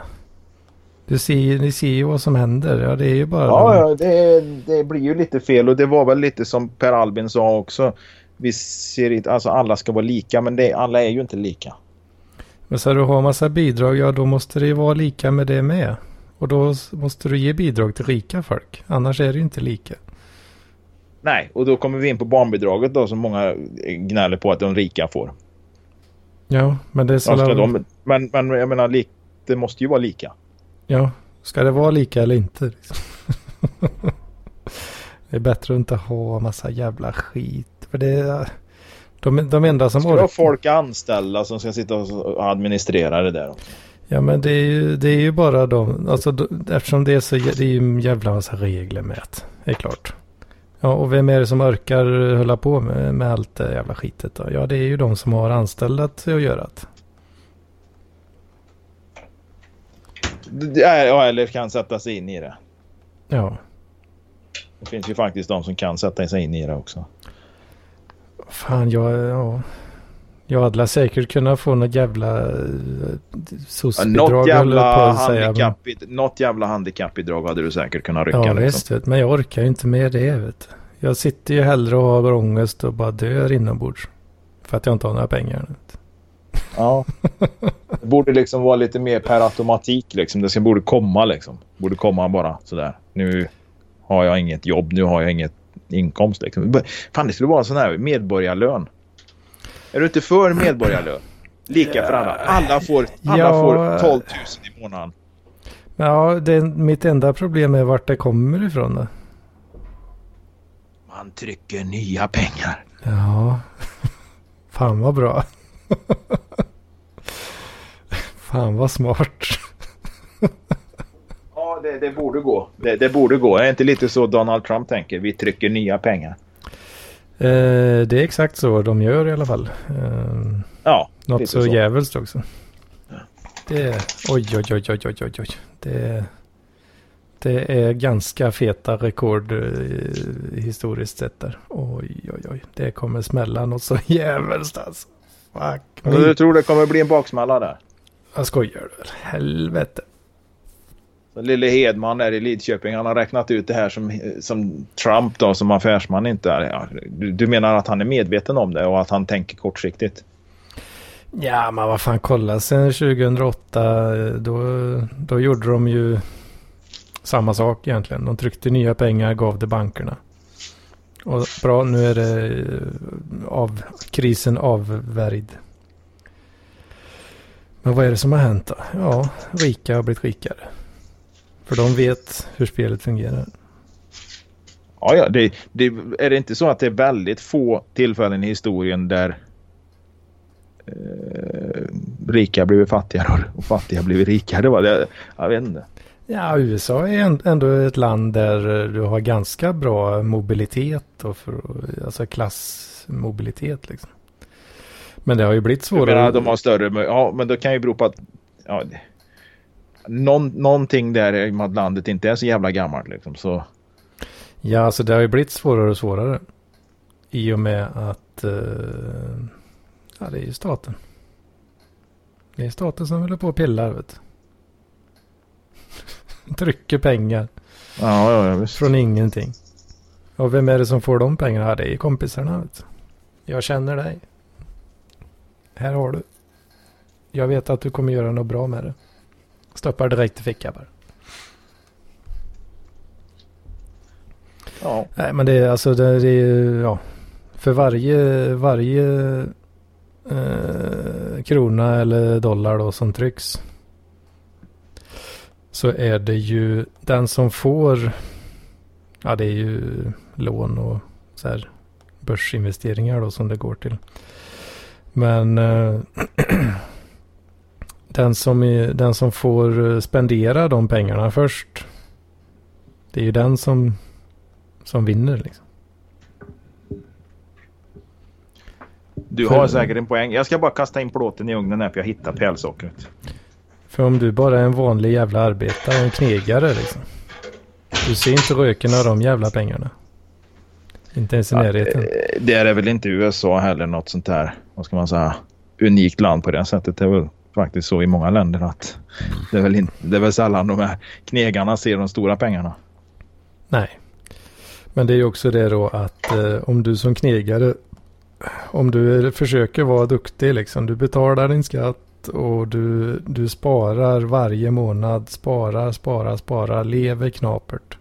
Du ser, ni ser ju vad som händer. Ja, det är ju bara... Ja, de... ja det, det blir ju lite fel och det var väl lite som Per Albin sa också. Vi ser inte, alltså alla ska vara lika men det, alla är ju inte lika. Men så du har massa bidrag, ja då måste det ju vara lika med det med. Och då måste du ge bidrag till rika folk. Annars är det ju inte lika. Nej, och då kommer vi in på barnbidraget då som många gnäller på att de rika får. Ja, men det ska de, men, men jag menar, det måste ju vara lika. Ja, ska det vara lika eller inte? Liksom? det är bättre att inte ha massa jävla skit. För det de, de enda som... Ska du ha folk anställda som ska sitta och administrera det där? Ja men det är ju, det är ju bara de, alltså eftersom det är så, det är ju en jävla massa regler med det. är klart. Ja och vem är det som orkar hålla på med, med allt det jävla skitet då? Ja det är ju de som har anställda att göra det. Ja, eller kan sätta sig in i det. Ja. Det finns ju faktiskt de som kan sätta sig in i det också. Fan, jag... Ja. Jag hade säkert kunnat få något jävla eh, SOS-bidrag. Något jävla, handikapp, något jävla handikappbidrag hade du säkert kunnat rycka. Ja liksom. visst, men jag orkar ju inte med det. Vet. Jag sitter ju hellre och har ångest och bara dör inombords. För att jag inte har några pengar. Ja. Det borde liksom vara lite mer per automatik liksom. Det ska, borde komma liksom. Borde komma bara sådär. Nu har jag inget jobb. Nu har jag inget inkomst liksom. Fan det skulle vara en sån här medborgarlön. Är du inte för medborgarlön? Lika för alla. Alla får, alla ja, får 12 000 i månaden. Ja, det, mitt enda problem är vart det kommer ifrån då. Man trycker nya pengar. Ja. Fan vad bra. Fan vad smart. ja, det, det, borde gå. Det, det, borde gå. Är det inte lite så Donald Trump tänker? Vi trycker nya pengar. Eh, det är exakt så de gör i alla fall. Eh, ja, Något så, så jävligt också. Ja. Det är, oj, oj, oj, oj, oj, oj. Det, det är ganska feta rekord eh, historiskt sett där. Oj, oj, oj. Det kommer smälla något så jävligt alltså. Fuck me. Du tror det kommer bli en baksmälla där? Jag skojar du? Helvete. Lille Hedman där i Lidköping, han har räknat ut det här som, som Trump då, som affärsman inte är. Ja, du, du menar att han är medveten om det och att han tänker kortsiktigt? Ja, men vad fan, kolla sen 2008, då, då gjorde de ju samma sak egentligen. De tryckte nya pengar, gav det bankerna. Och bra, nu är det eh, av, krisen avvärjd. Men vad är det som har hänt då? Ja, rika har blivit rikare. För de vet hur spelet fungerar. Ja, ja det, det, är det inte så att det är väldigt få tillfällen i historien där eh, rika blivit fattigare och fattiga blivit rikare? Va? Det, jag vet inte. Ja, USA är ändå ett land där du har ganska bra mobilitet och för, alltså klassmobilitet liksom. Men det har ju blivit svårare. Menar, de har större, ja men det kan ju bero på att ja, någon, någonting där i att landet inte är så jävla gammalt liksom så. Ja, alltså det har ju blivit svårare och svårare. I och med att uh, ja, det är ju staten. Det är staten som håller på och pillar vet Trycker pengar. Ja, ja, ja visst. Från ingenting. Och vem är det som får de pengarna? Det är kompisarna. Vet du. Jag känner dig. Här har du. Jag vet att du kommer göra något bra med det. Stoppar direkt i fickan bara. Ja. Nej men det är alltså det, det är ja. För varje, varje eh, krona eller dollar då som trycks. Så är det ju den som får. Ja det är ju lån och så här börsinvesteringar då som det går till. Men eh, den, som är, den som får eh, spendera de pengarna först. Det är ju den som, som vinner liksom. Du har för, säkert en poäng. Jag ska bara kasta in plåten i ugnen här för jag hittar pälsockret. För om du bara är en vanlig jävla arbetare, en knegare liksom. Du ser inte röken av de jävla pengarna. Inte ens i närheten. Ja, det är väl inte USA heller något sånt här. Vad ska man säga? unikt land på det sättet. Det är väl faktiskt så i många länder att det är väl, inte, det är väl sällan de här knegarna ser de stora pengarna. Nej. Men det är ju också det då att eh, om du som knegare, om du försöker vara duktig liksom, du betalar din skatt och du, du sparar varje månad, sparar, sparar, sparar, lever knapert.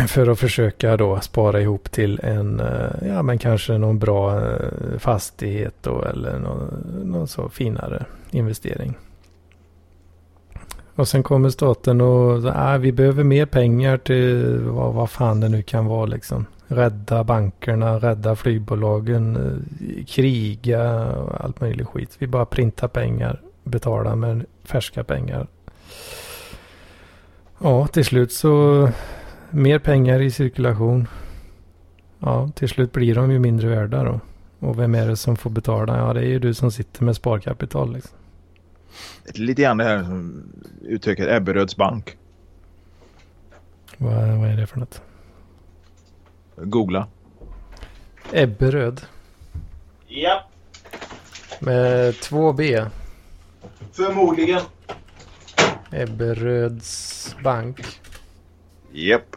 För att försöka då spara ihop till en, eh, ja men kanske någon bra eh, fastighet då eller någon, någon så finare investering. Och sen kommer staten och äh, vi behöver mer pengar till vad, vad fan det nu kan vara liksom. Rädda bankerna, rädda flygbolagen, eh, kriga och allt möjligt skit. Vi bara printar pengar, betalar med färska pengar. Ja, till slut så mer pengar i cirkulation. Ja, till slut blir de ju mindre värda då. Och vem är det som får betala? Ja, det är ju du som sitter med sparkapital liksom. Lite grann det här som uttrycket Ebberöds bank. Vad, vad är det för något? Googla. Ebberöd. Ja. Med två B. Förmodligen. Ebberöds bank. Japp.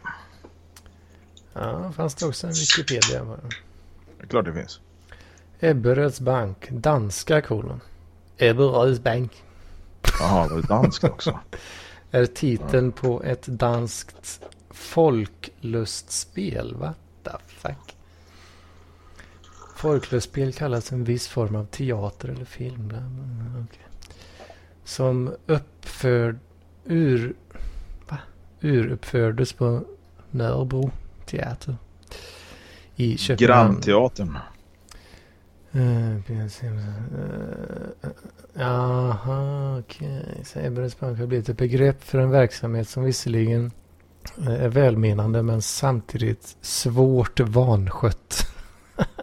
Ja, fanns det också en Wikipedia? Det är klart det finns. Ebberöds bank. Danska kolon. Ebberöds bank. Jaha, det är danskt också. Är titeln på ett danskt folklustspel. What the fuck? Folklustspel kallas en viss form av teater eller film. Okej. Som uppförd ur? Uruppfördes på Nörbro teater. I Köpenhamn. Grannteatern. Eh, PNC, eh, Jaha, okej. Ebberöds bank har blivit ett begrepp för en verksamhet som visserligen eh, är välmenande men samtidigt svårt vanskött.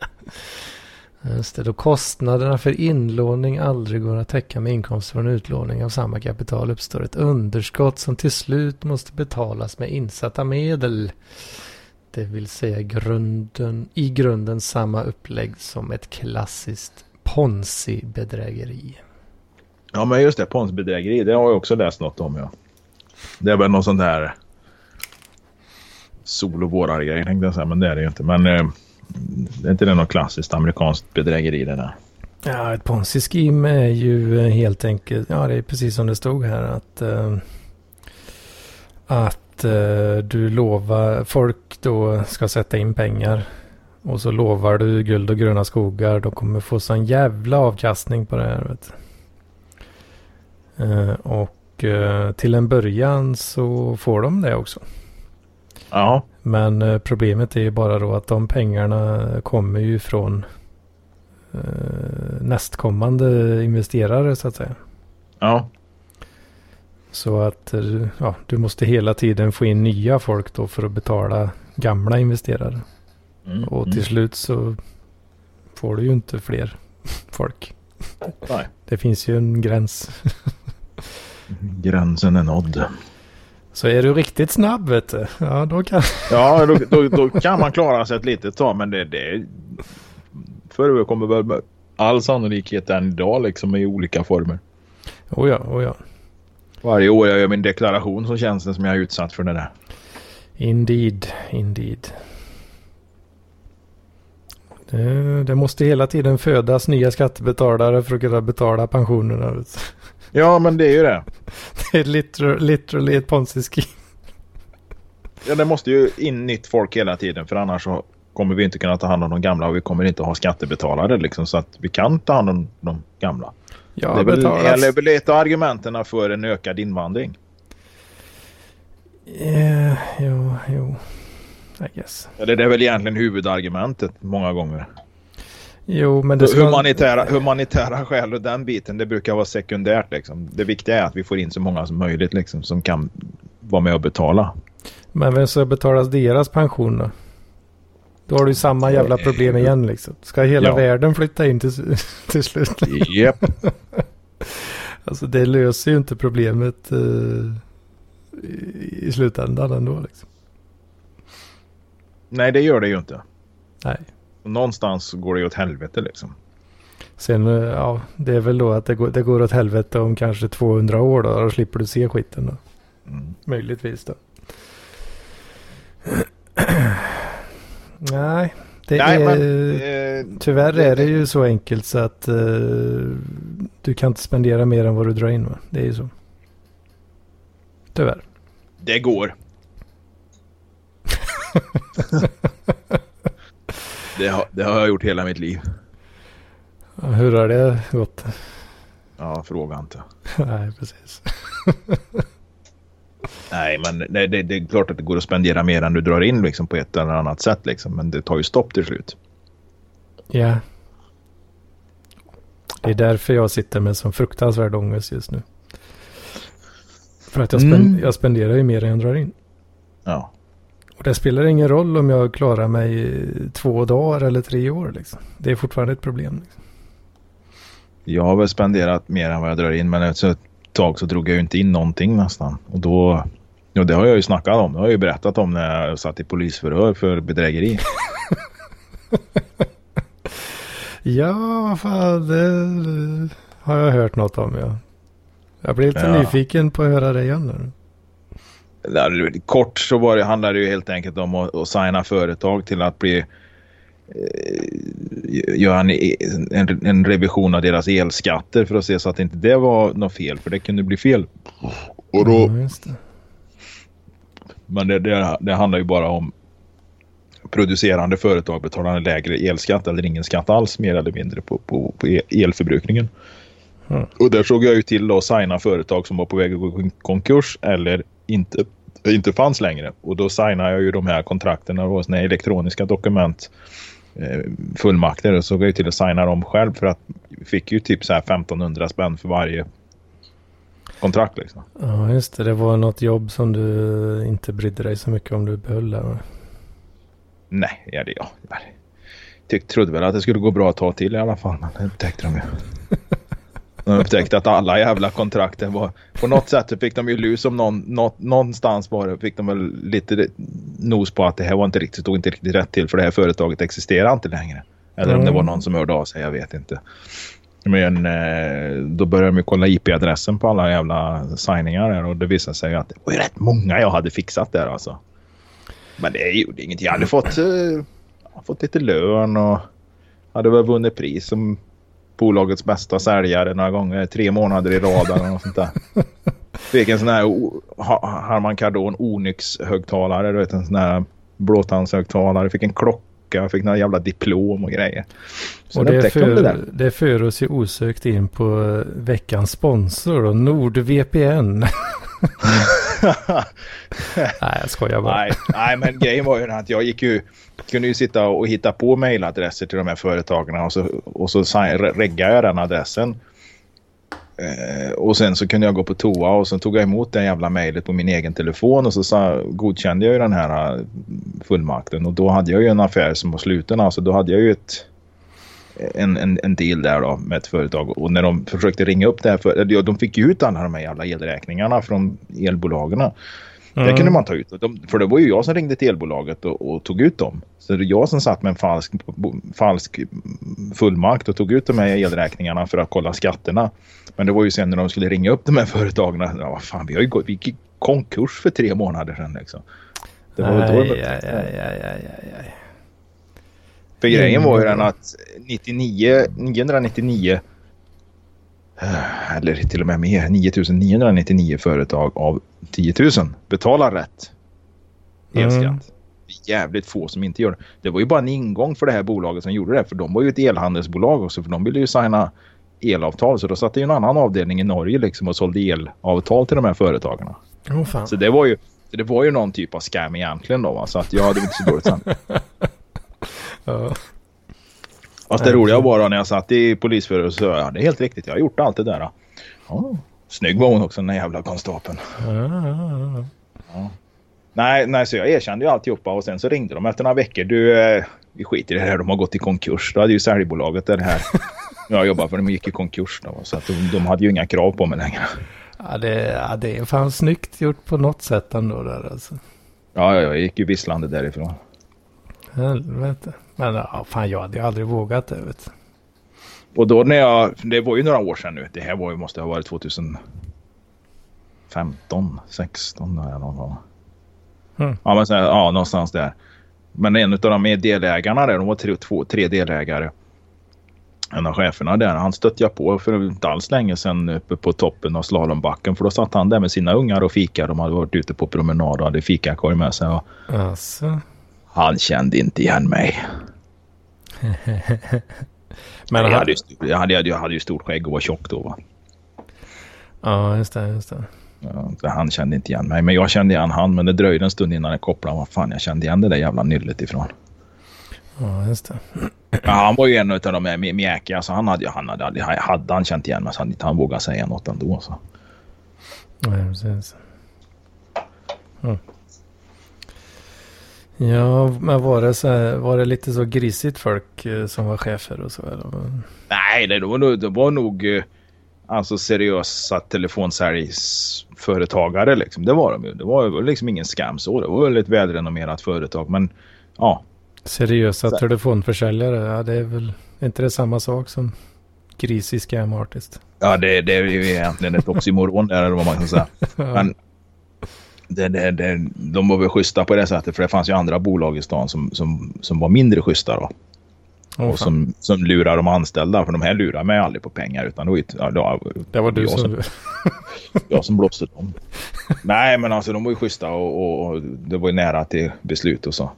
Just det, då kostnaderna för inlåning aldrig går att täcka med inkomster från utlåning av samma kapital uppstår ett underskott som till slut måste betalas med insatta medel. Det vill säga grunden, i grunden samma upplägg som ett klassiskt ponzi-bedrägeri. Ja men just det, Ponzi-bedrägeri. Det har jag också läst något om ja. Det är väl någon sån där sol och vårar grej tänkte jag säga. Men det är det ju inte. Men eh, är inte det något klassiskt amerikanskt bedrägeri det där. Ja, ett ponzi-scheme är ju eh, helt enkelt, ja det är precis som det stod här att eh, att eh, du lovar, folk då ska sätta in pengar och så lovar du guld och gröna skogar, de kommer få sån jävla avkastning på det här. Vet. du. Eh, och eh, till en början så får de det också. Ja, Men eh, problemet är ju bara då att de pengarna kommer ju från eh, nästkommande investerare så att säga. ja. Så att eh, ja, du måste hela tiden få in nya folk då för att betala gamla investerare. Mm, Och till mm. slut så får du ju inte fler folk. Nej. Det finns ju en gräns. Gränsen är nådd. Så är du riktigt snabb vet du. Ja då kan... Ja, då, då, då kan man klara sig ett litet tag. Men det, det förekommer väl med all sannolikhet än idag liksom i olika former. Oh ja, oh ja. Varje år jag gör min deklaration så känns det som jag är utsatt för det där. Indeed, indeed. Det, det måste hela tiden födas nya skattebetalare för att kunna betala pensionerna. Ja, men det är ju det. Det är liter- literally ett ponzi-scheme. Ja, det måste ju in nytt folk hela tiden för annars så kommer vi inte kunna ta hand om de gamla och vi kommer inte ha skattebetalare liksom så att vi kan ta hand om de gamla. Ja, det är väl, eller väl ett av argumenten för en ökad invandring. Eh, jo, jo. I guess. Eller det är väl egentligen huvudargumentet många gånger. Jo, men det ska... Humanitära, humanitära skäl och den biten det brukar vara sekundärt. Liksom. Det viktiga är att vi får in så många som möjligt liksom, som kan vara med och betala. Men vem ska betalas deras pension då? Då har du samma jävla problem igen liksom. Ska hela Ja. världen flytta in till, till slut? Japp. Alltså det löser ju inte problemet eh, i, i slutändan ändå liksom. Nej, det gör det ju inte. Nej. Någonstans går det ju åt helvete liksom. Sen, eh, ja, det är väl då att det går, det går åt helvete om kanske 200 år då. Då slipper du se skiten då. Mm. Möjligtvis då. Nej, det Nej, är... men, eh, Tyvärr är det ju så enkelt så att eh, du kan inte spendera mer än vad du drar in. Va? Det är ju så. Tyvärr. Det går. det, har, det har jag gjort hela mitt liv. Hur har det gått? Ja, fråga inte. Nej, precis. Nej, men det, det, det är klart att det går att spendera mer än du drar in liksom, på ett eller annat sätt. Liksom. Men det tar ju stopp till slut. Ja. Det är därför jag sitter med sån fruktansvärd ångest just nu. För att jag, spen- Mm. jag spenderar ju mer än jag drar in. Ja. Och det spelar ingen roll om jag klarar mig två dagar eller tre år. Liksom. Det är fortfarande ett problem. Liksom. Jag har väl spenderat mer än vad jag drar in. Men efter ett tag så drog jag ju inte in någonting nästan. Och då... Ja, det har jag ju snackat om. Det har jag ju berättat om när jag satt i polisförhör för bedrägeri. Ja, vad fan. Det har jag hört något om. Ja. Jag blir lite Ja. nyfiken på att höra det igen. Nu. Där, Kort så var det, handlade det ju helt enkelt om att, att signa företag till att bli eh, göra en, en, en revision av deras elskatter för att se så att inte det var något fel för det kunde bli fel. Och då, Ja, just det. Men det, det, det handlar ju bara om producerande företag betalar en lägre elskatt eller ingen skatt alls mer eller mindre på, på, på elförbrukningen. Mm. Och där såg jag ju till då att signa företag som var på väg att gå i konkurs eller inte, inte fanns längre. Och då signade jag ju de här kontrakten och såna elektroniska dokument eh, fullmakter och såg jag ju till att signa dem själv för att fick ju typ så här 1500 spänn för varje kontrakt liksom. Ja, just det. Det var något jobb som du inte brydde dig så mycket om du behöll där. Nej, ja, det, ja. jag trodde väl att det skulle gå bra att ta till i alla fall. Men det upptäckte de ju. De upptäckte att alla jävla kontrakten var... På något sätt så fick de ju lus om någon, nå, någonstans det, fick de väl lite nos på att det här var inte riktigt, stod inte riktigt rätt till för det här företaget existerar inte längre. Eller om det Mm. var någon som hörde av sig, jag vet inte. Men eh, då började de ju kolla IP-adressen på alla jävla signingar och det visade sig att det var rätt många jag hade fixat där alltså. Men det gjorde ingenting. Jag hade fått, eh, jag hade fått lite lön och hade väl vunnit pris som bolagets bästa säljare några gånger. Tre månader i rad eller något sånt där. Fick en sån här Harman Kardon Onyx-högtalare. Du vet en sån här blåtandshögtalare. Fick en klocka. Fick några jävla diplom och grejer. Så Och det de det för, där. det för oss ju osökt in på veckans sponsor då, NordVPN. Nej, jag skojar bara. Nej, nej, men grejen var ju den att jag gick ju, kunde ju sitta och hitta på mejladresser till de här företagen och så, och så reggade jag den adressen. Eh, och sen så kunde jag gå på toa och så tog jag emot det jävla mejlet på min egen telefon och så sa, godkände jag ju den här eh, fullmakten och då hade jag ju en affär som var sluten. Alltså då hade jag ju ett en, en, en deal där då med ett företag och när de försökte ringa upp det här för, de fick ju ut alla de här jävla elräkningarna från elbolagen. Det Mm. kunde man ta ut. De, för det var ju jag som ringde till elbolaget och, och tog ut dem. Så det är jag som satt med en falsk, falsk fullmakt och tog ut de här elräkningarna för att kolla skatterna. Men det var ju sen när de skulle ringa upp de här företagen. Ja, fan, vi, har ju gått, vi gick i konkurs för tre månader sedan. Liksom. Det var aj, då, aj, aj, aj, aj, aj, aj. För grejen var ju Mm. den att 99, 999 eh, eller till och med mer, 9999 företag av 10 000 betalar rätt elskatt. Mm. Det är jävligt få som inte gör det. Det var ju bara en ingång för det här bolaget som gjorde det. För de var ju ett elhandelsbolag också. För de ville ju signa elavtal. Så då satt det ju en annan avdelning i Norge liksom och sålde elavtal till de här företagen. Åh fan. Så det var ju, det var ju någon typ av scam egentligen då. Va? Så att jag hade inte så dåligt. Ja. Fast det roliga var då när jag satt i polisförhör och så ja, det är helt riktigt. Jag har gjort allt det där. Ja, snygg var hon också den jävla konstapeln. Ja. Nej, nej, så jag erkände ju alltihopa och sen så ringde de efter några veckor. Du, eh, vi skiter i det här. De har gått i konkurs. Då hade ju säljbolaget det här. Jag jobbar för de gick i konkurs då. Så att de, de hade ju inga krav på mig längre. Ja, det, ja, det är fan snyggt gjort på något sätt ändå där alltså. Ja, ja, jag gick ju visslande därifrån. Helvete. Men ja, fan jag hade ju aldrig vågat det vet. Och då när jag, det var ju några år sedan nu. Det här var ju, måste ha varit 2015, 16 där någon gång. Mm. Ja, men så, här, ja, någonstans där. Men en av de delägarna där, de var tre, två, tre delägare. En av cheferna där, han stötte jag på för inte alls länge sedan uppe på toppen av slalombacken. För då satt han där med sina ungar och fika. De hade varit ute på promenad och hade fikakorg med sig. Och Alltså. han kände inte igen mig. Men jag, hade ju, jag, hade, jag hade ju stort skägg och var tjock då. Va? Ja, just det. Just det. Ja, han kände inte igen mig. Men jag kände igen han. Men det dröjde en stund innan jag kopplade. Vad fan, jag kände igen det där jävla nyllet ifrån. Ja, just det. Ja, han var ju en av de där mjäkiga. Så han hade, han hade, hade, hade han känt igen mig så hade inte han vågat säga något ändå. Så. Nej, precis. Mm. Ja, men var det, så här, var det lite så grisigt folk eh, som var chefer och så? Eller? Nej, det var nog, det var nog eh, alltså seriösa telefonsäljsföretagare. Liksom. Det var de ju. Det var liksom ingen skam så. Det var väl ett välrenommerat företag. Men ja, Seriösa Så- telefonförsäljare, ja det är väl inte det samma sak som grisig scam artist? ja det, det är ju egentligen ett oxymoron där eller vad man kan säga. Men det, det, det, de var väl schyssta på det sättet. För det fanns ju andra bolag i stan som, som, som var mindre schyssta då. Och fan. som, som lurar de anställda. För de här lurar mig aldrig på pengar. Utan ju- ja, var, det var du jag som... jag som blåste dem. Nej, men alltså de var ju schyssta och, och, och det var ju nära till beslut och så.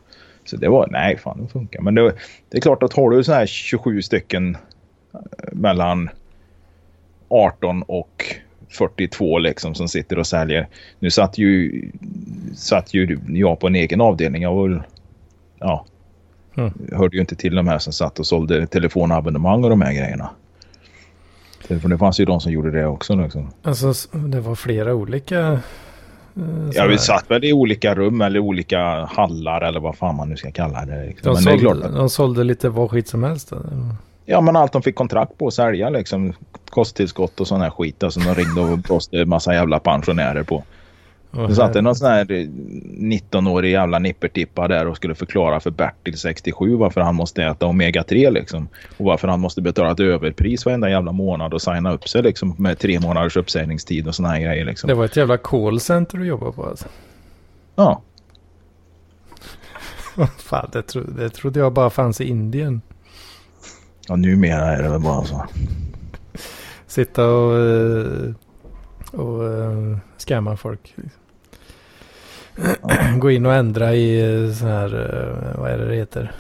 Så det var, nej fan det funkar. Men det, det är klart att har du så här 27 stycken eh, mellan 18 och 42 liksom som sitter och säljer. Nu satt ju, satt ju jag på en egen avdelning. Jag var ja, Mm. hörde ju inte till de här som satt och sålde telefonabonnemang och de här grejerna. För det fanns ju de som gjorde det också. Liksom. Alltså det var flera olika... eh, Ja, vi satt väl i olika rum eller olika hallar eller vad fan man nu ska kalla det. Liksom. de, Men det klart sålde, de sålde lite vad skit som helst. eller? Ja, men allt de fick kontrakt på att sälja liksom. Kosttillskott och sån här skit. Alltså de ringde och blåste en massa jävla pensionärer på. Och Det satt en någon sån här eh, 19-årig jävla nippertippa där och skulle förklara för Bertil 67 varför han måste äta Omega-3 liksom. Och varför han måste betala ett överpris varenda jävla månad och signa upp sig liksom med tre månaders uppsägningstid och såna här grejer liksom. Det var ett jävla callcenter du jobbade på alltså. Ja. Fan, det, tro, det trodde jag bara fanns i Indien. Ja, numera är det väl bara så. Sitta och, eh, och uh, skamma folk. Gå in och ändra i eh, sån här, eh, vad är det det heter?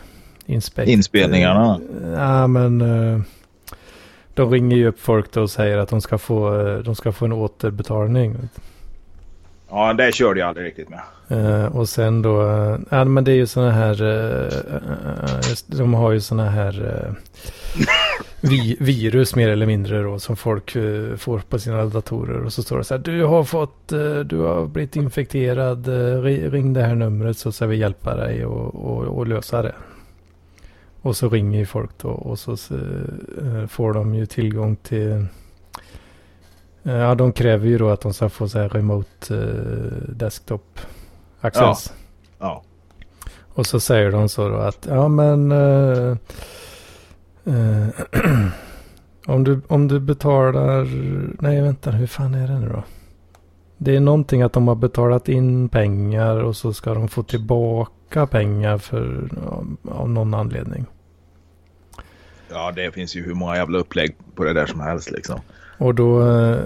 Inspect. Inspelningarna. Ja, men eh, de ringer ju upp folk då och säger att de ska få, eh, de ska få en återbetalning. Ja, det körde jag aldrig riktigt med. Eh, och sen då, eh, ja men det är ju sådana här, eh, just, de har ju sådana här vi, virus mer eller mindre då som folk får på sina datorer. Och så står det så här, du har fått, du har blivit infekterad, ri- ring det här numret så ska vi hjälpa dig och, och, och lösa det. Och så ringer ju folk då och så får de ju tillgång till Ja, de kräver ju då att de ska få så här remote eh, desktop access. Ja. Och så säger de så då att ja men eh, eh, om, du, om du betalar, nej vänta hur fan är det nu då? Det är någonting att de har betalat in pengar och så ska de få tillbaka pengar för av, av någon anledning. Ja, det finns ju hur många jävla upplägg på det där som helst liksom. Och då, eh,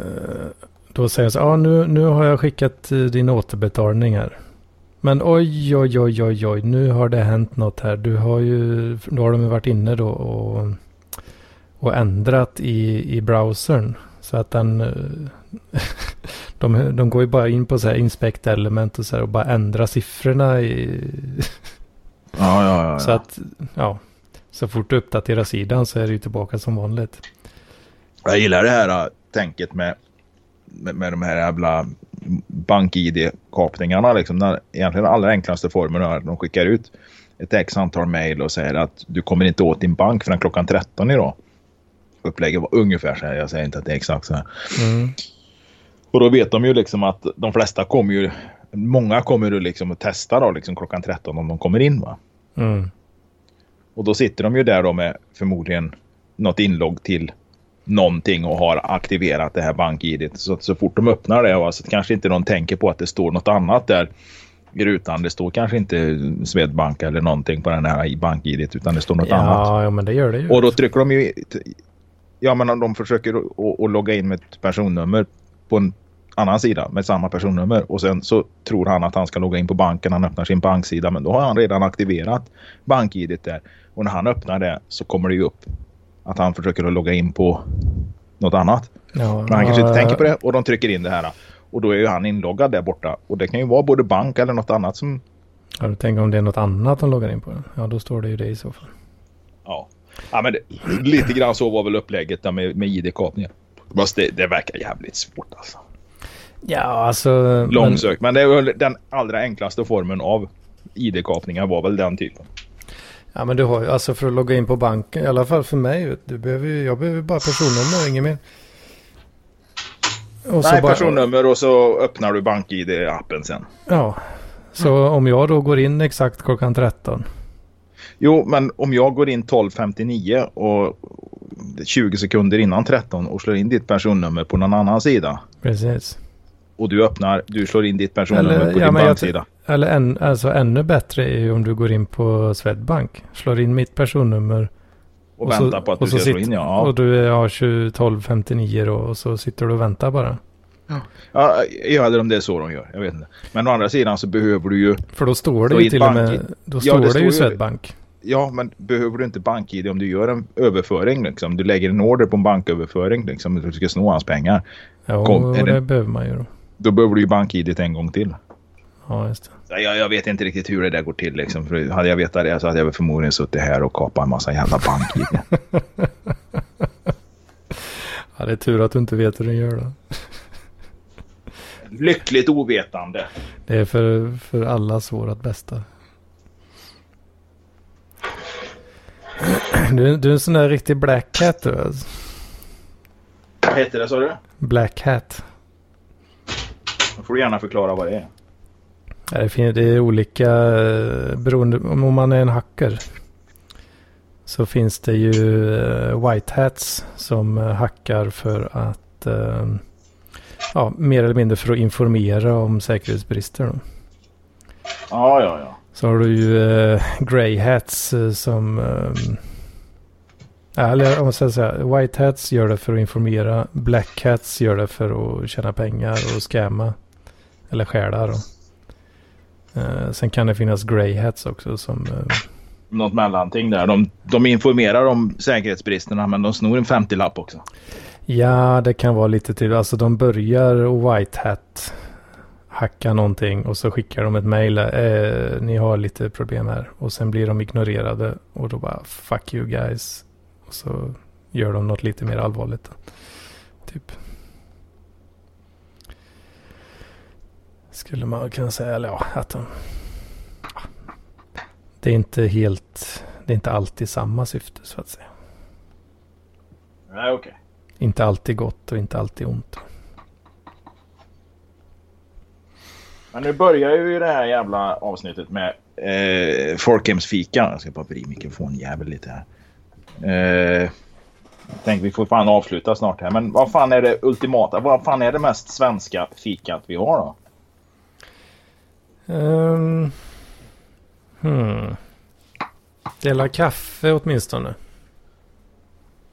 då säger jag så ja nu, nu har jag skickat eh, din återbetalning här. Men oj, oj, oj, oj, oj, nu har det hänt något här. Du har ju, då har de ju varit inne då och, och ändrat i, i browsern. Så att den, eh, de, de går ju bara in på så här inspect element och så här och bara ändra siffrorna i, Ja, ja, ja. så att, ja, så fort du uppdaterar sidan så är det ju tillbaka som vanligt. Jag gillar det här äh, tänket med, med, med de här jävla bank-id-kapningarna. Liksom. Den egentligen den allra enklaste formen är att de skickar ut ett x antal mejl och säger att du kommer inte åt din bank förrän klockan 13 idag. Upplägget var ungefär så här. Jag säger inte att det är exakt så här. Mm. Och då vet de ju liksom att de flesta kommer ju... Många kommer ju liksom att testa då liksom klockan 13 om de kommer in va. Mm. Och då sitter de ju där då med förmodligen något inlogg till någonting och har aktiverat det här bank-id. Så, så fort de öppnar det, alltså, kanske inte de tänker på att det står något annat där i rutan. Det står kanske inte Swedbank eller någonting på den här bank-id utan det står något ja, annat. Ja, men det gör det ju. Och då trycker de ju... Ja, men de försöker att logga in med ett personnummer på en annan sida med samma personnummer och sen så tror han att han ska logga in på banken. Han öppnar sin banksida men då har han redan aktiverat bank-id där. Och när han öppnar det så kommer det ju upp att han försöker att logga in på något annat. Ja, men han kanske inte tänker på det och de trycker in det här. Och då är ju han inloggad där borta. Och det kan ju vara både bank eller något annat som... Ja, du tänker om det är något annat de loggar in på? Ja, då står det ju det i så fall. Ja, ja men det, lite grann så var väl upplägget där med, med id-kapningen. Fast det, det verkar jävligt svårt alltså. Ja, alltså... Långsökt. Men, men det är väl den allra enklaste formen av id-kapningar var väl den typen. Ja, men du har ju alltså för att logga in på banken, i alla fall för mig. Du behöver, jag behöver bara personnummer, inget mer. Och Nej, bara... personnummer och så öppnar du BankID-appen sen. Ja, så mm. om jag då går in exakt klockan 13. Jo, men om jag går in 12.59 och 20 sekunder innan 13 och slår in ditt personnummer på någon annan sida. Precis. Och du öppnar, du slår in ditt personnummer eller, på ja, din banksida. Eller än, alltså ännu bättre är ju om du går in på Swedbank. Slår in mitt personnummer. Och, och väntar så, på att du ska slå in ja. Och du har 12.59 då och så sitter du och väntar bara. Ja, eller om det är så de gör. Jag vet inte. Men å andra sidan så behöver du ju... För då står det ju till och med... Då står ja, det, det ju Swedbank. Ja, men behöver du inte bank-id om du gör en överföring liksom? Du lägger en order på en banköverföring liksom. Du ska sno hans pengar. Ja, Kom, det, det behöver man ju då. Då behöver du ju bank-id en gång till. Ja, just det. Jag, jag, vet inte riktigt hur det där går till liksom. För hade jag vetat det så hade jag förmodligen suttit här och kapat en massa jävla bank-id. ja, det är tur att du inte vet hur den gör då. Lyckligt ovetande. Det är för, för allas vårat bästa. Du, du är en sån där riktig black hat du. Alltså. Vad heter det sa du? Black hat. Då får du gärna förklara vad det är. Det, finns, det är olika eh, beroende om man är en hacker. Så finns det ju uh, white hats som uh, hackar för att ja, mer eller mindre för att informera om säkerhetsbrister. Ja, ja, ja. Så har du ju uh, grey hats som... Um, eller om man så här, white hats gör det för att informera. Black hats gör det för att tjäna pengar och skämma. Eller stjäla då. Uh, sen kan det finnas grey hats också som... Uh, Något mellanting där. De, de informerar om säkerhetsbristerna men de snor en 50-lapp också. Ja, det kan vara lite till. Alltså de börjar white hat hacka någonting och så skickar de ett mail. Eh, ni har lite problem här. Och sen blir de ignorerade och då bara fuck you guys. Och så gör de något lite mer allvarligt. Då. Typ. Skulle man kunna säga. Eller ja, att de... Det är inte helt... Det är inte alltid samma syfte så att säga. Nej, okej. Okay. Inte alltid gott och inte alltid ont. Men nu börjar ju det här jävla avsnittet med eh, Folkhemsfika. Jag ska bara vrida mikrofonjävel lite här. Eh, tänk vi får fan avsluta snart här. Men vad fan är det ultimata? Vad fan är det mest svenska fikat vi har då? Um, hmm. Dela kaffe åtminstone.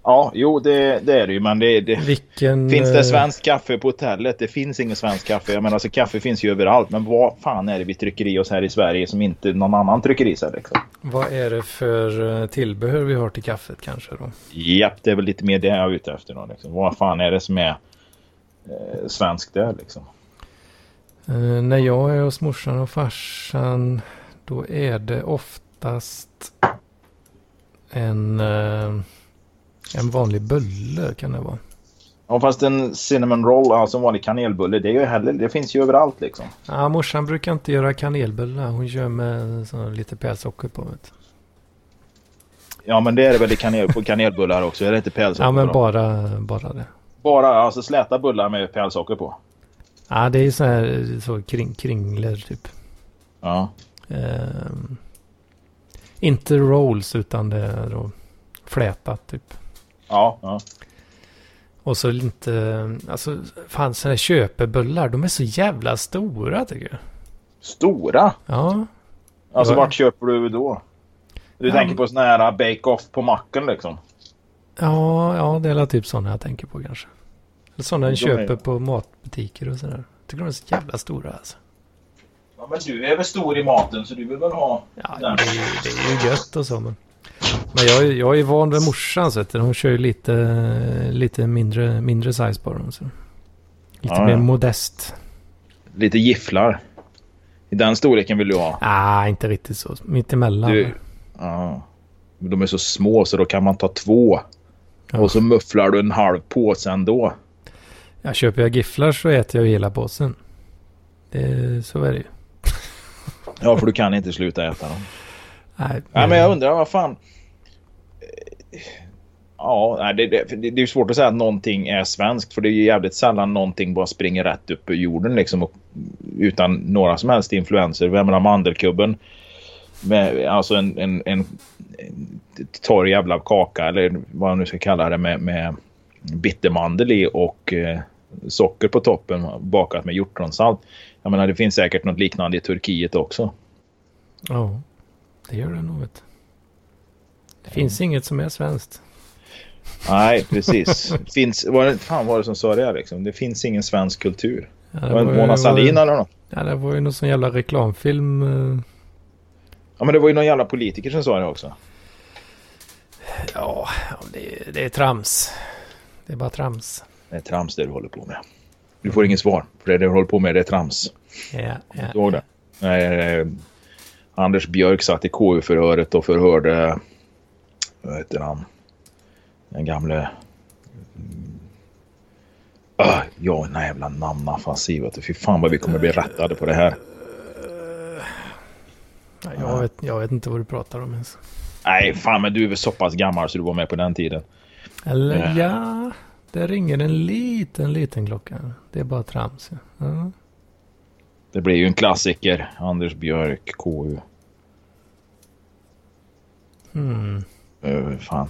Ja, jo det, det är det ju. Men det, det Vilken, finns det eh, svenskt kaffe på hotellet? Det finns inget svenskt kaffe. Jag menar, alltså, kaffe finns ju överallt. Men vad fan är det vi trycker i oss här i Sverige som inte någon annan trycker i sig? Liksom? Vad är det för eh, tillbehör vi har till kaffet kanske då? Japp, det är väl lite mer det jag är ute efter. Då, liksom. Vad fan är det som är eh, svenskt där liksom? Uh, när jag är hos morsan och farsan då är det oftast en... Uh, en vanlig bulle kan det vara. Ja, fast en cinnamon roll, alltså en vanlig kanelbulle, det, är ju heller, det finns ju överallt liksom. Ja, morsan brukar inte göra kanelbullar. Hon kör med så, lite pälsocker på. Vet. Ja, men det är det väl i kanel, på kanelbullar också? Är det inte pälsocker Ja, men bara, bara det. Bara alltså släta bullar med pälsocker på? Ja, det är så här så kring, kringler typ. Ja. Um, inte rolls utan det är då flätat typ. Ja, ja. Och så inte, alltså fan sådana här köpebullar, de är så jävla stora tycker jag. Stora? Ja. Alltså Ja. vart köper du då? Du Ja, tänker på sån här bake-off på macken liksom? Ja, ja det är typ sådana jag tänker på kanske. Eller sådana en De är- köper på matbutiker och sådär. Tycker de är så jävla stora alltså. Ja men du är väl stor i maten så du vill väl ha Ja, den? det det är ju gött och så men. Men jag, jag är van vid morsan så att hon kör ju lite, lite mindre, mindre size på dem. Så. Lite Ja, mer modest. Lite gifflar. I den storleken vill du ha? Ah, inte riktigt så. Mittemellan. Du, ja. De är så små så då kan man ta två. Ja. Och så mufflar du en halv påse ändå. Jag köper jag gifflar så äter jag hela påsen. Det, så är det ju. Ja för du kan inte sluta äta dem. Nej, Nej men jag undrar vad fan. Ja, det, det, det är svårt att säga att någonting är svenskt för det är ju jävligt sällan någonting bara springer rätt upp ur jorden liksom och, utan några som helst influenser. Jag menar mandelkubben med alltså en, en, en, en torr jävla kaka eller vad jag nu ska kalla det med, med bittermandel i och eh, socker på toppen bakat med hjortronsalt. Jag menar det finns säkert något liknande i Turkiet också. Ja, det gör det nog. Vet. Det finns inget som är svenskt. Nej, precis. finns, var det, fan var det som sa det liksom? Det finns ingen svensk kultur. Ja, Var det ju- Mona Sahlin eller något? Ja, det var ju någon sån jävla reklamfilm. eh, Ja, men det var ju någon jävla politiker som sa det också. Ja, ja, det, det är trams. Det är bara trams. Det är trams det du håller på med. Du får inget svar. För det du håller på med det är trams. Ja, Du ja. ihåg det? Nej, eh, Anders Björk satt i KU-förhöret och förhörde... Vad heter han? Den gamle... Mm. Ah, ja, den här jävla du. Fy fan vad vi kommer bli rättade på det här. Ja, jag, vet, jag vet inte vad du pratar om ens. Nej, fan men du är väl så pass gammal så du var med på den tiden. Eller Ja. Det ringer en liten, liten klocka. Det är bara trams. Ja. Det blir ju en klassiker. Anders Björk, KU. Hmm. Uh, fan.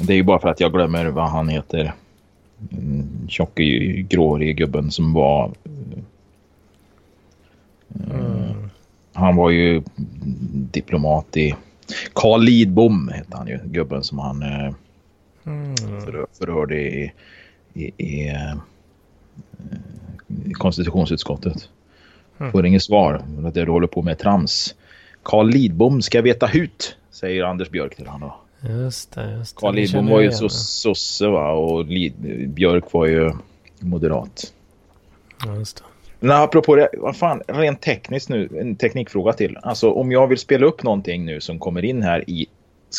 Det är ju bara för att jag glömmer vad han heter. Mm, Tjocke, gråhårige gubben som var... Mm. Han var ju diplomat i... Carl Lidbom hette han ju. Gubben som han eh, Mm. för, förhörde i, i, i, eh, i konstitutionsutskottet. Mm. Får inget svar. Det du håller på med trams. Carl Lidbom ska veta hut, säger Anders Björk till honom. Just det, just det. Carl Det Lidbom var ju så, sosse va? och Lid, Björk var ju moderat. Ja, just det. Men apropå det, vad fan, rent tekniskt nu, en teknikfråga till. Alltså om jag vill spela upp någonting nu som kommer in här i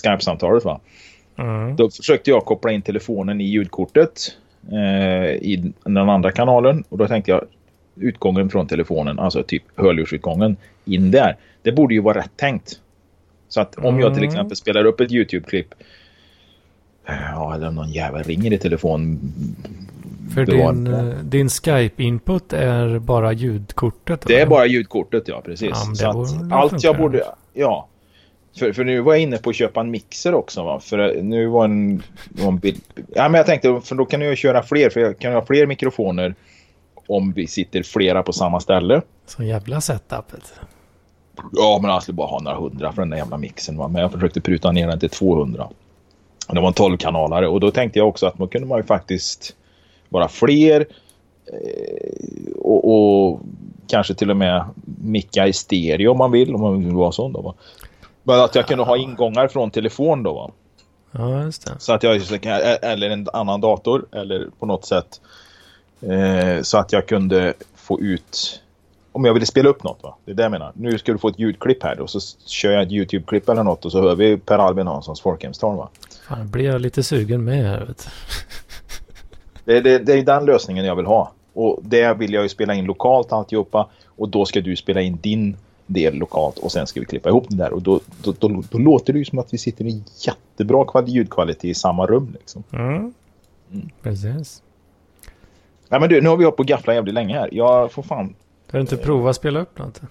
Skype-samtalet va. Mm. Då försökte jag koppla in telefonen i ljudkortet eh, i den andra kanalen och då tänkte jag utgången från telefonen, alltså typ hörlursutgången, in där. Det borde ju vara rätt tänkt. Så att om jag till Mm. exempel spelar upp ett YouTube-klipp Ja, eller om någon jävel ringer i telefon. För din, eh, din Skype-input är bara ljudkortet? Det är eller? bara ljudkortet, ja precis. Ja, så att allt jag borde... Ja. För, för nu var jag inne på att köpa en mixer också. Va? För nu var en... Var en bild, ja, men jag tänkte, för då kan jag köra fler. För jag kan ha fler mikrofoner om vi sitter flera på samma ställe. Sån jävla setup. vet du. Ja, men jag skulle bara ha några hundra för den där jävla mixen. Va? Men jag försökte pruta ner den till 200. Och Det var en 12-kanalare och då tänkte jag också att man kunde man ju faktiskt vara fler eh, och, och kanske till och med micka i stereo om man vill, om man vill vara sån då. Men att jag kunde ha ingångar från telefon då. Va? Ja, just det. Så att jag, eller en annan dator eller på något sätt. Eh, så att jag kunde få ut om jag ville spela upp något. Va? Det är det jag menar. Nu ska du få ett ljudklipp här och så kör jag ett YouTube-klipp eller något och så hör vi Per Albin Hanssons folkhemstal. Va? Fan, blir jag lite sugen med här. Vet. Det, det, det är den lösningen jag vill ha. Och det vill jag ju spela in lokalt alltihopa. Och då ska du spela in din del lokalt och sen ska vi klippa ihop det där. Och då, då, då, då låter det ju som att vi sitter i jättebra kval- ljudkvalitet i samma rum. Liksom. Mm. Precis. Nej men du, nu har vi hållit på och gafflat jävligt länge här. Jag får fan... Har du inte provat att spela upp något?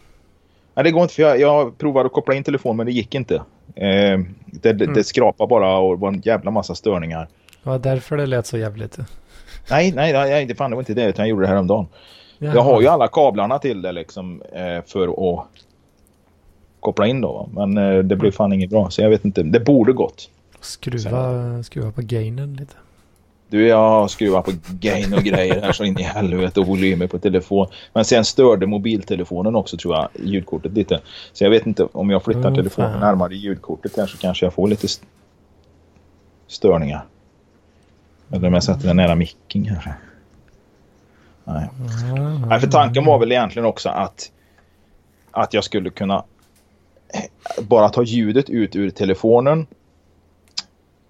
Nej det går inte för jag, jag provade att koppla in telefon men det gick inte. Eh, det, det, det skrapade bara och det var en jävla massa störningar. var därför det lät så jävligt. Nej, nej, nej, det fan det var inte det utan jag gjorde det häromdagen. Jag har ju alla kablarna till det liksom eh, för att koppla in då. Men eh, det blev fan inget bra så jag vet inte. Det borde gått. Skruva, skruva på gainen lite. Du, jag har skruvat på gain och grejer här så in i helvete och volymer på telefon. Men sen störde mobiltelefonen också tror jag ljudkortet lite. Så jag vet inte om jag flyttar oh, telefonen fan. närmare ljudkortet här så kanske jag får lite st störningar. Eller om jag sätter den nära micken kanske. Nej. Mm. Nej, för tanken var väl egentligen också att att jag skulle kunna bara ta ljudet ut ur telefonen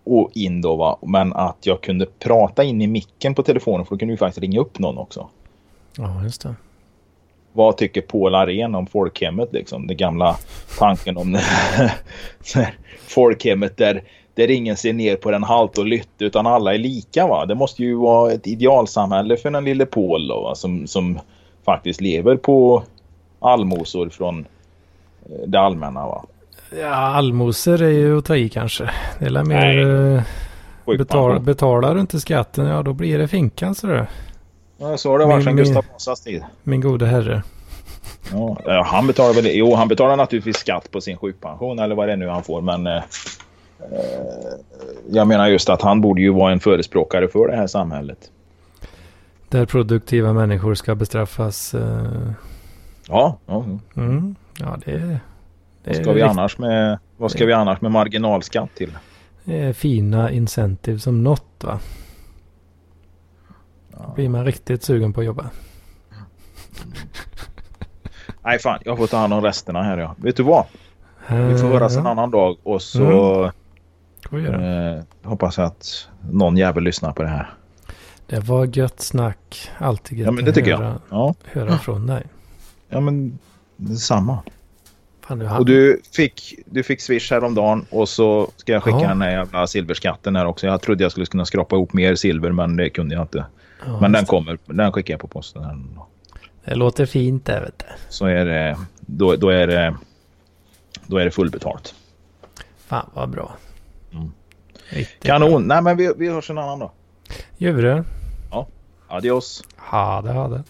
och in då va. Men att jag kunde prata in i micken på telefonen för då kunde ju faktiskt ringa upp någon också. Ja, just det. Vad tycker Paul Arén om folkhemmet liksom? Den gamla tanken om folkhemmet där, där ingen ser ner på den halt och lytt utan alla är lika va. Det måste ju vara ett idealsamhälle för den lille Paul då? Som, som faktiskt lever på allmosor från eh, det allmänna va. Ja, allmosor är ju att ta i kanske. Det är mer... Uh, betal, betalar du inte skatten, ja då blir det finkan så det. Ja, så har det varit sedan Gustav Vasas tid. Min gode herre. Ja, han betalar väl... Jo, han betalar naturligtvis skatt på sin sjukpension eller vad det är nu han får, men... Eh, jag menar just att han borde ju vara en förespråkare för det här samhället. Där produktiva människor ska bestraffas. Eh... Ja, ja. Mm, ja, det är... Vad ska, vi annars med, vad ska vi annars med marginalskatt till? Fina incentive som något va? Då blir man riktigt sugen på att jobba. Nej fan, jag får ta hand om resterna här ja. Vet du vad? Vi får höras en annan dag och så mm. Eh, hoppas jag att någon jävel lyssnar på det här. Det var gött snack. Alltid gött ja, men det tycker höra, jag. Ja. höra från dig. Ja men detsamma. Fan, du hade... Och du fick, du fick Swish häromdagen och så ska jag skicka ja. den här jävla silverskatten här också. Jag trodde jag skulle kunna skrapa ihop mer silver men det kunde jag inte. Ja, men den kommer, den skickar jag på posten. Här. Det låter fint det vet du. Så är det, då, då är det, då är det fullbetalt. Fan vad bra. Mm. Kanon. Bra. Nej men vi, vi hörs en annan dag. Gör vi det? Ja. Adios. Ha det, ha det.